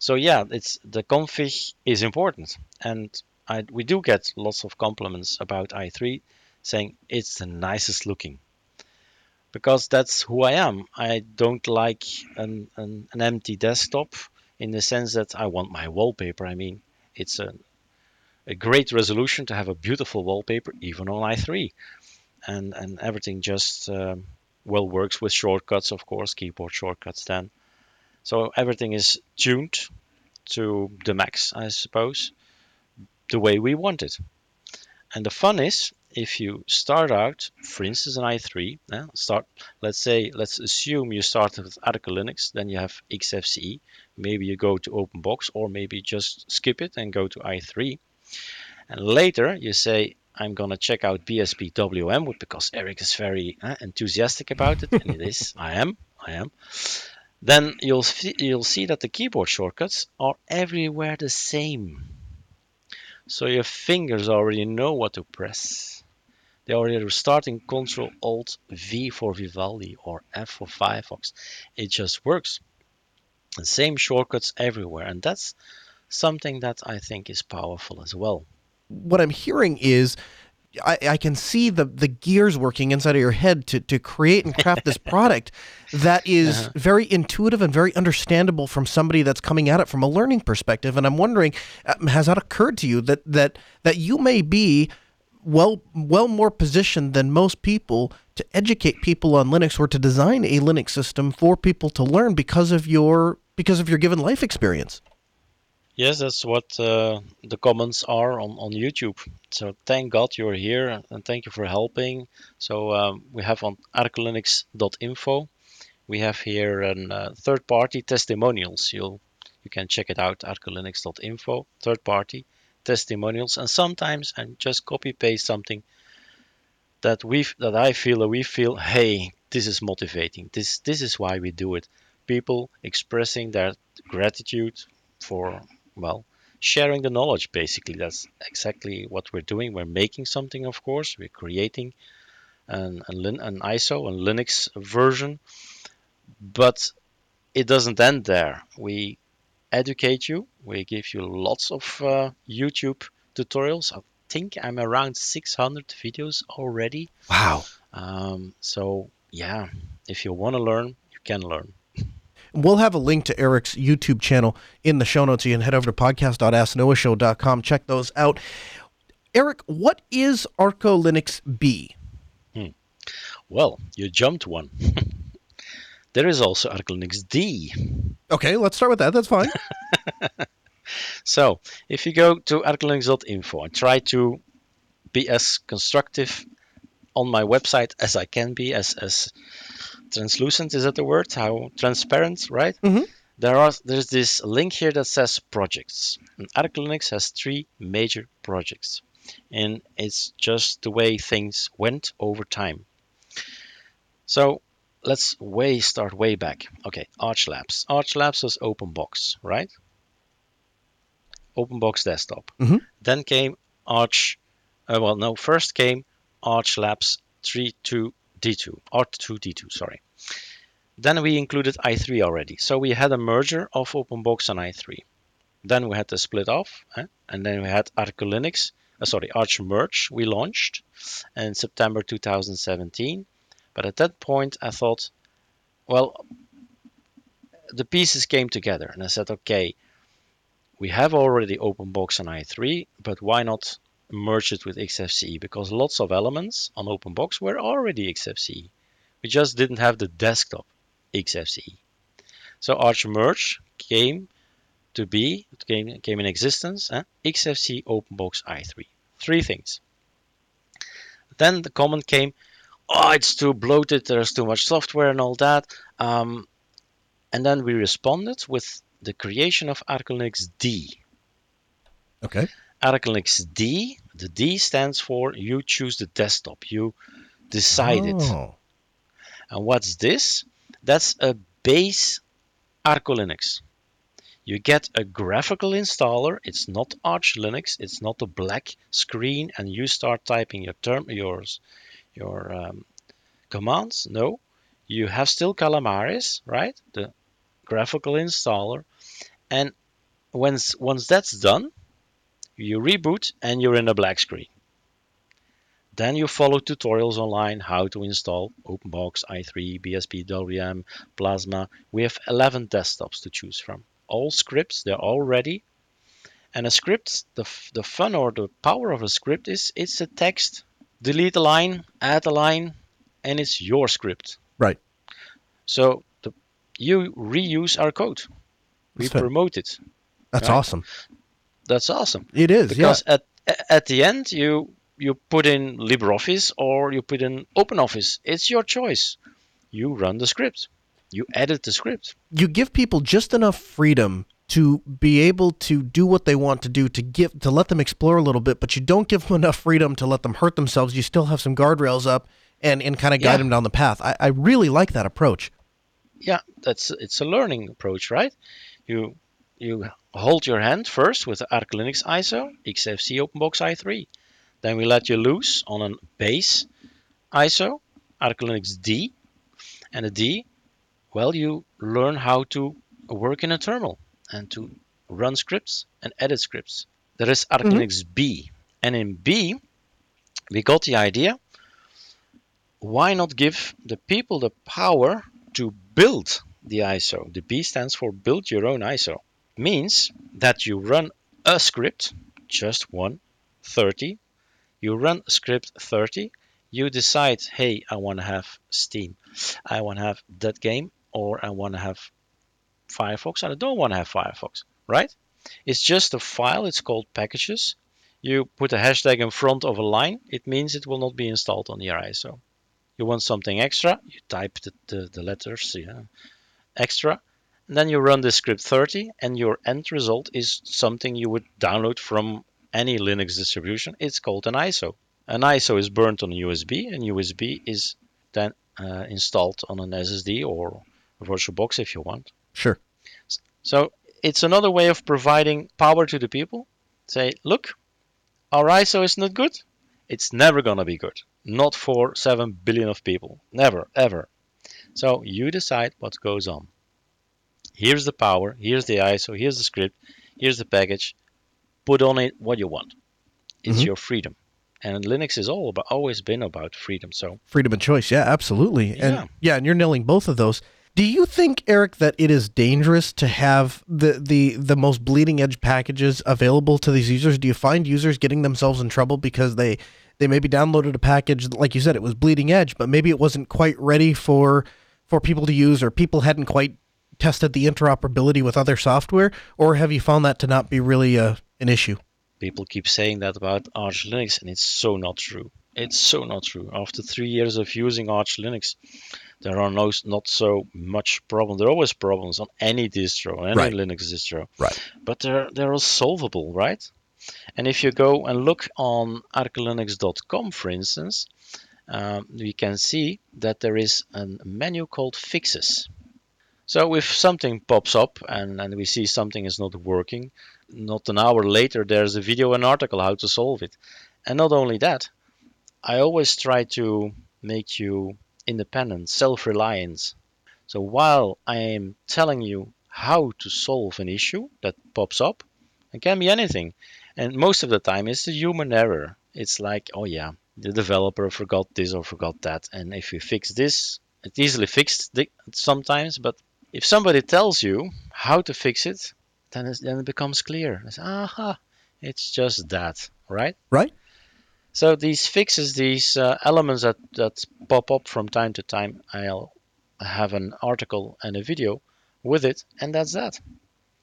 So yeah, it's the config is important, and I, we do get lots of compliments about i3, saying it's the nicest looking because that's who I am. I don't like an, an, an, empty desktop in the sense that I want my wallpaper. I mean, it's a, a great resolution to have a beautiful wallpaper even on i3 and and everything just um, well works with shortcuts of course keyboard shortcuts then so everything is tuned to the max i suppose the way we want it. And the fun is if you start out for instance an i3 uh, start let's say let's assume you started with Arco Linux then you have xfce maybe you go to OpenBox or maybe just skip it and go to i3 and later you say I'm gonna check out BSPWM because Eric is very uh, enthusiastic about it and it is. I am I am then you'll you'll see that the keyboard shortcuts are everywhere the same. So your fingers already know what to press. They already starting Control Alt V for Vivaldi or F for Firefox. It just works. The same shortcuts everywhere, and that's something that I think is powerful as well. What I'm hearing is I, I, can see the the gears working inside of your head to to create and craft this product that is uh-huh. very intuitive and very understandable from somebody that's coming at it from a learning perspective. And I'm wondering, um, has that occurred to you that that that you may be well well more positioned than most people to educate people on Linux or to design a Linux system for people to learn because of your because of your given life experience. Yes, that's what uh, the comments are on, on YouTube. So thank God you're here and thank you for helping. So um, we have on arcolinux.info, we have here a uh, third-party testimonials. You'll you can check it out arcolinux.info, third-party testimonials, and sometimes and just copy paste something that we that I feel that we feel, hey, this is motivating. This this is why we do it people expressing their gratitude for, well, sharing the knowledge basically. That's exactly what we're doing. We're making something, of course, we're creating an, an, an ISO, a Linux version. But it doesn't end there. We educate you. We give you lots of uh, YouTube tutorials. I think I'm around 600 videos already. Wow. Um, so yeah, if you want to learn, you can learn. We'll have a link to Eric's YouTube channel in the show notes. You can head over to podcast.asknoahshow.com. Check those out. Eric, what is Arco Linux B? Hmm. Well, you jumped one. there is also Arco Linux D. Okay, let's start with that. That's fine. So, if you go to arcolinux.info and try to be as constructive on my website as I can be, as as translucent is that the word? How transparent, right? Mhm. There are there's this link here that says projects. And Arco Linux has three major projects, and it's just the way things went over time. So let's way start way back. Okay, Arch Labs. Arch Labs was OpenBox, right? OpenBox Desktop. Mhm. Then came Arch. Uh, well, no, first came Arch Labs 3.2D2, Art2D2, sorry. Then we included i3 already. So we had a merger of OpenBox and i3. Then we had the split off, eh? and then we had Arch Linux, uh, sorry, Arch Merge we launched in September 2017. But at that point, I thought, well, the pieces came together, and I said, okay, we have already OpenBox and i3, but why not merge it with XFCE? Because lots of elements on OpenBox were already XFCE. We just didn't have the desktop XFCE. So Arch Merge came to be, came, came in existence, eh? XFCE OpenBox i3. Three things. Then the comment came, oh, it's too bloated, there's too much software and all that. Um, and then we responded with the creation of Arco Linux D. Okay. Arco Linux D, the D stands for you choose the desktop, you decide it. And what's this? That's a base Arco Linux. You get a graphical installer. It's not Arch Linux. It's not a black screen, and you start typing your term, yours, your um, commands. No, you have still Calamares, right? The graphical installer, and once once that's done, you reboot and you're in a black screen. Then you follow tutorials online how to install OpenBox, i3, BSP, WM, Plasma. We have 11 desktops to choose from. All scripts, they're all ready. And a script, the, f- the fun or the power of a script is it's a text. Delete a line, add a line, and it's your script. Right. So the, you reuse our code. We That's promote it. That's Right. awesome. That's awesome It is. because at at the end you you put in LibreOffice or you put in OpenOffice. It's your choice. You run the script. You edit the script. You give people just enough freedom to be able to do what they want to do to give to let them explore a little bit, but you don't give them enough freedom to let them hurt themselves. You still have some guardrails up and, and kind of guide Yeah. them down the path. I, I really like that approach. Yeah, that's it's a learning approach, right? You you hold your hand first with the Arco Linux ISO, XFC OpenBox i3. Then we let you loose on a base ISO, Arco Linux D, and a D. Well, you learn how to work in a terminal and to run scripts and edit scripts. There is Arch Mhm. Linux B, and in B, we got the idea. Why not give the people the power to build the ISO? The B stands for build your own ISO. Means that you run a script, just one, 30. You run script 30. You decide, hey, I want to have Steam. I want to have that game, or I want to have Firefox, and I don't want to have Firefox, right? It's just a file. It's called packages. You put a hashtag in front of a line. It means it will not be installed on your ISO. You want something extra, you type the, the, the letters yeah, extra, and then you run the script 30, and your end result is something you would download from any Linux distribution. It's called an ISO. An ISO is burnt on a USB, and USB is then uh, installed on an SSD or a VirtualBox if you want. Sure. So it's another way of providing power to the people. Say, look, our ISO is not good. It's never gonna be good. Not for seven billion of people. Never, ever. So you decide what goes on. Here's the power, here's the ISO, here's the script, here's the package. Put on it what you want. It's Mhm. your freedom. And Linux is all about always been about freedom. So Freedom of choice. Yeah, absolutely. Yeah. And yeah, and you're nailing both of those. Do you think, Eric, that it is dangerous to have the, the, the most bleeding edge packages available to these users? Do you find users getting themselves in trouble because they, they maybe downloaded a package, like you said, it was bleeding edge, but maybe it wasn't quite ready for for people to use or people hadn't quite tested the interoperability with other software? Or have you found that to not be really a, an issue? people keep saying that about Arch Linux, and it's so not true. It's so not true. After three years of using Arch Linux, there are no not so much problem. There are always problems on any distro, any Right. Linux distro. Right. But they're they're all solvable, right? And if you go and look on arcolinux.com, for instance, um, we can see that there is a menu called fixes. So if something pops up and, and we see something is not working, not an hour later there's a video and article how to solve it. And not only that, I always try to make you independent, self-reliant. So while I am telling you how to solve an issue that pops up, it can be anything. And most of the time it's a human error. It's like, oh yeah, the developer forgot this or forgot that. And if you fix this, it's easily fixed sometimes, but if somebody tells you how to fix it, then, then it becomes clear. It's, aha, it's just that, right? Right? So these fixes, these uh, elements that, that pop up from time to time, I'll have an article and a video with it, and that's that.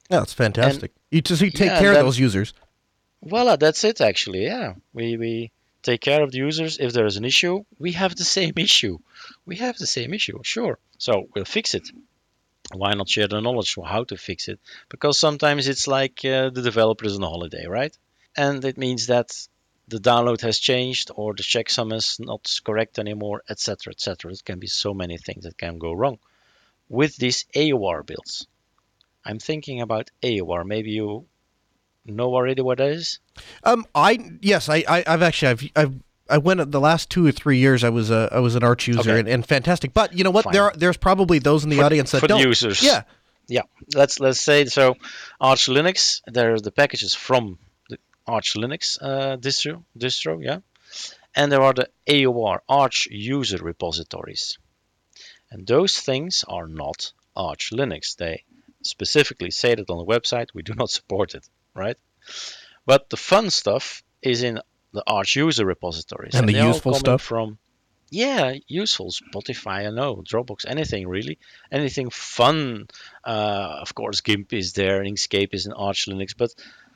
Yeah, that's fantastic. you just you take yeah, care of those users. Voila, that's it actually. Yeah, we we take care of the users. If there is an issue, we have the same issue. We have the same issue, sure. So we'll fix it. Why not share the knowledge of how to fix it? Because sometimes it's like uh, the developer is on holiday, right? And it means that the download has changed or the checksum is not correct anymore, etc., etc. It can be so many things that can go wrong with these AUR builds. I'm thinking about AUR. Maybe you know already what that is. Um, I yes, I, I I've actually I've I've I went the last two or three years. I was a I was an Arch user Okay. and, and fantastic. But you know what? Fine. There are, there's probably those in the For- audience that don't. users. Yeah, yeah let's let's say so arch linux there are the packages from the arch linux uh, distro distro yeah and there are the aur arch user repositories and those things are not arch linux they specifically say that on the website we do not support it right but the fun stuff is in the arch user repositories And the they're useful coming stuff? from yeah useful spotify i know dropbox anything really anything fun uh, of course, GIMP is there, Inkscape is in Arch Linux, but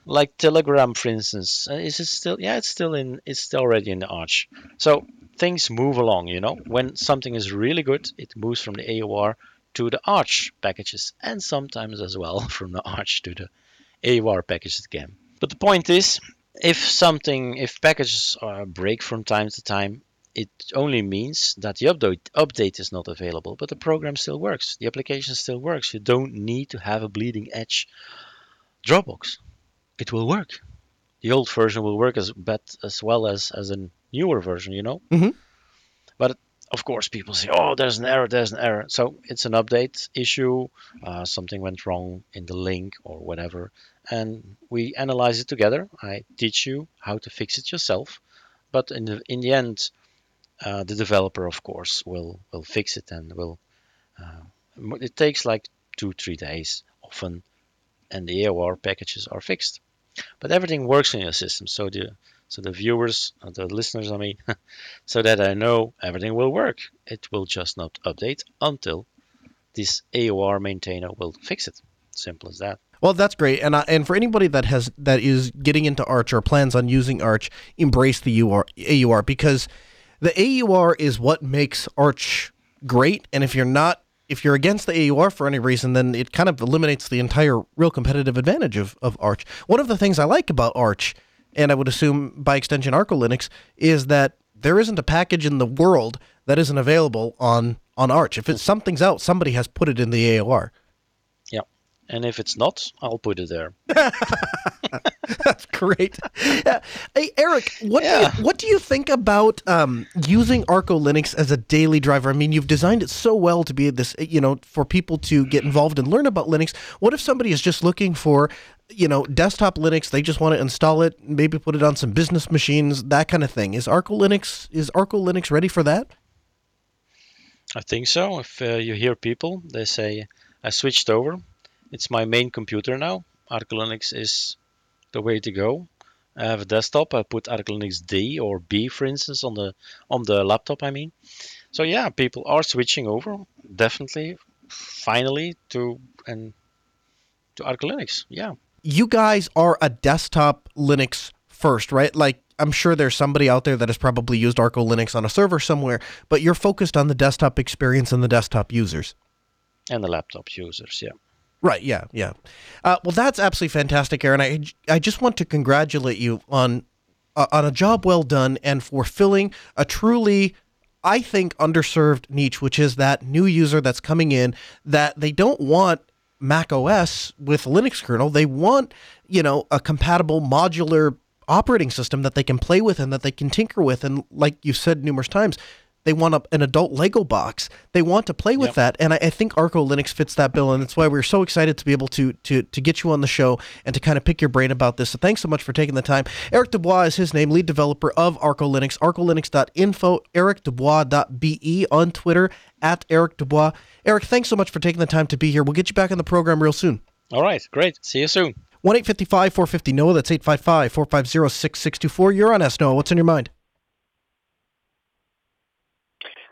like Telegram, for instance, uh, is it still? Yeah, it's still in. It's still already in the Arch. So things move along. You know, when something is really good, it moves from the AUR to the Arch packages, and sometimes as well from the Arch to the AUR packages again. But the point is, if something, if packages uh, break from time to time, it only means that the update update is not available, but the program still works. The application still works. You don't need to have a bleeding edge Dropbox. It will work. The old version will work as bad as well as as a newer version, you know. Mhm. But of course, people say, "Oh, there's an error. There's an error." So it's an update issue. Uh, something went wrong in the link or whatever, and we analyze it together. I teach you how to fix it yourself, but in the in the end, uh, the developer, of course, will will fix it and will. Uh, it takes like two three days often, and the AUR packages are fixed. But everything works in your system, so the so the viewers, uh, the listeners, I mean, so that I know everything will work. It will just not update until this AUR maintainer will fix it. Simple as that. Well, that's great, and uh, and for anybody that has that is getting into Arch or plans on using Arch, embrace the UR, AUR because the AUR is what makes Arch great. And if you're not, if you're against the AUR for any reason, then it kind of eliminates the entire real competitive advantage of of Arch. One of the things I like about Arch, and I would assume by extension Arco Linux, is that there isn't a package in the world that isn't available on on Arch. If it's something's out, somebody has put it in the AUR. And if it's not, I'll put it there. That's great. Yeah. Hey, Eric, what Yeah. do you, what do you think about um, using Arco Linux as a daily driver? I mean, you've designed it so well to be this, you know, for people to get involved and learn about Linux. What if somebody is just looking for, you know, desktop Linux? They just want to install it, maybe put it on some business machines, that kind of thing. Is Arco Linux is Arco Linux ready for that? I think so. If uh, you hear people, they say, I switched over. It's my main computer now. Arch Linux is the way to go. I have a desktop. I put Arco Linux D or B, for instance, on the on the laptop. I mean, so yeah, people are switching over. Definitely, finally to and to Arch Linux. Yeah. you guys are a desktop Linux first, right? Like I'm sure there's somebody out there that has probably used Arco Linux on a server somewhere, but you're focused on the desktop experience and the desktop users. And the laptop users. Yeah. Right. Yeah. Yeah. Uh, well, that's absolutely fantastic, Aaron. I I just want to congratulate you on uh, on a job well done and for filling a truly, I think, underserved niche, which is that new user that's coming in that they don't want Mac OS with Linux kernel. They want you know a compatible modular operating system that they can play with and that they can tinker with. And like you've said numerous times, they want a, an adult Lego box. They want to play with Yep. that, and I, I think Arco Linux fits that bill, and that's why we're so excited to be able to to to get you on the show and to kind of pick your brain about this. So thanks so much for taking the time. Eric Dubois is his name, lead developer of Arco Linux, arcolinux.info, ericdubois.be on Twitter at Eric Dubois. Eric, thanks so much for taking the time to be here. We'll get you back on the program real soon. All right. Great. See you soon. 1 855 450 NOAH. That's 855 450 6624. You're on S Noah. What's on your mind?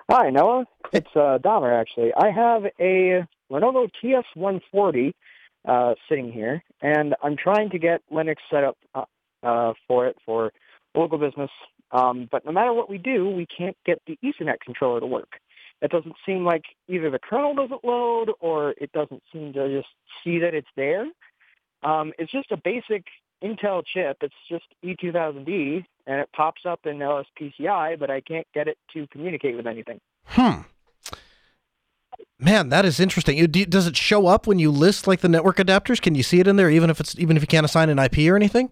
Hi, Noah. It's uh, Dahmer, actually. I have a Lenovo TS140 uh, sitting here, and I'm trying to get Linux set up uh, uh, for it for local business. Um, but no matter what we do, we can't get the Ethernet controller to work. It doesn't seem like either the kernel doesn't load or it doesn't seem to just see that it's there. Um, it's just a basic Intel chip. It's just E E2000D, and it pops up in LSPCI, but I can't get it to communicate with anything. Hmm. Man, that is interesting. You- do- Does it show up when you list like the network adapters? Can you see it in there, even if it's even if you can't assign an IP or anything?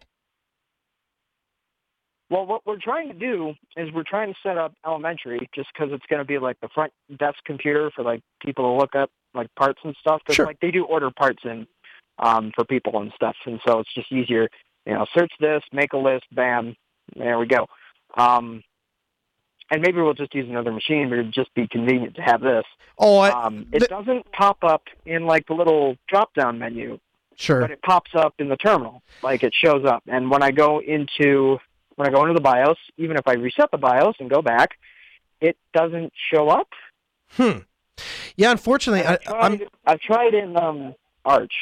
Well, what we're trying to do is we're trying to set up elementary just because it's going to be like the front desk computer for like people to look up like parts and stuff. Sure. like they do order parts in um, for people and stuff, and so it's just easier. You know, search this, make a list, bam, there we go. Um, and maybe we'll just use another machine, but it'd just be convenient to have this. Oh, I, Um, it th- doesn't pop up in like the little drop-down menu sure. but it pops up in the terminal. Like it shows up. And when I go into when I go into the BIOS, even if I reset the BIOS and go back, it doesn't show up. Hmm. Yeah, unfortunately, I, I've tried, I've tried in um, Arch,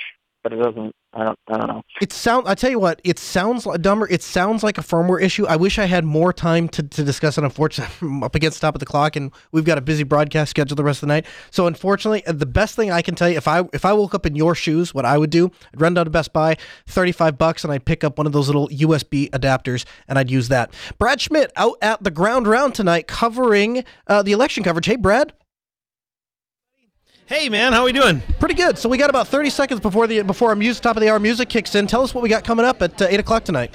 but it doesn't. I don't. I don't know. It sound. I tell you what. It sounds like dumber. It sounds like a firmware issue. I wish I had more time to, to discuss it. Unfortunately, I'm up against the top of the clock, and we've got a busy broadcast schedule the rest of the night. So, unfortunately, uh, the best thing I can tell you, if I if I woke up in your shoes, what I would do, I'd run down to Best Buy, thirty five bucks, and I'd pick up one of those little USB adapters, and I'd use that. Brad Schmidt out at the ground round tonight, covering uh, the election coverage. Hey, Brad. Hey man, how are we doing? Pretty good. So we got about 30 seconds before the before our music top of the hour music kicks in. Tell us what we got coming up at uh, eight o'clock tonight.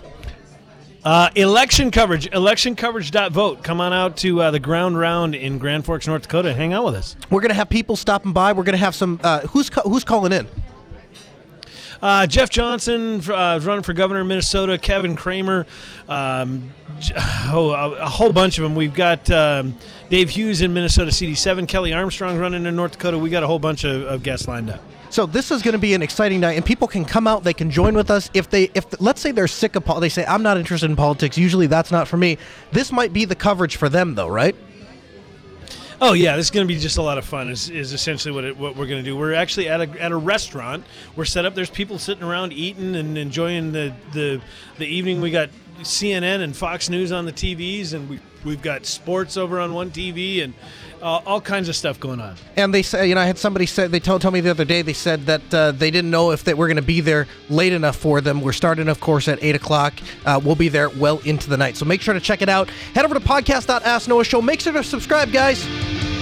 Uh, election coverage, electioncoverage.vote. Come on out to uh, the ground round in Grand Forks, North Dakota. and Hang out with us. We're gonna have people stopping by. We're gonna have some. Uh, who's ca- who's calling in? Uh, Jeff Johnson uh, running for governor of Minnesota. Kevin Cramer. Um, oh, a, whole bunch of them. We've got um, Dave Hughes in Minnesota CD7. Kelly Armstrong running in North Dakota. We got a whole bunch of, of guests lined up. So this is going to be an exciting night, and people can come out. They can join with us if they if let's say they're sick of politics. They say I'm not interested in politics. Usually that's not for me. This might be the coverage for them, though, right? Oh yeah, this is going to be just a lot of fun. Is, is essentially what it, what we're going to do. We're actually at a, at a restaurant. We're set up. There's people sitting around eating and enjoying the the, the evening. We got CNN and Fox News on the TVs, and we we've got sports over on one TV, and uh, all kinds of stuff going on. And they say, you know, I had somebody say they told, told me the other day. They said that uh, they didn't know if they were going to be there late enough for them. We're starting, of course, at eight o'clock. Uh, we'll be there well into the night. So make sure to check it out. Head over to podcast.asknoahshow. Make sure to subscribe, guys.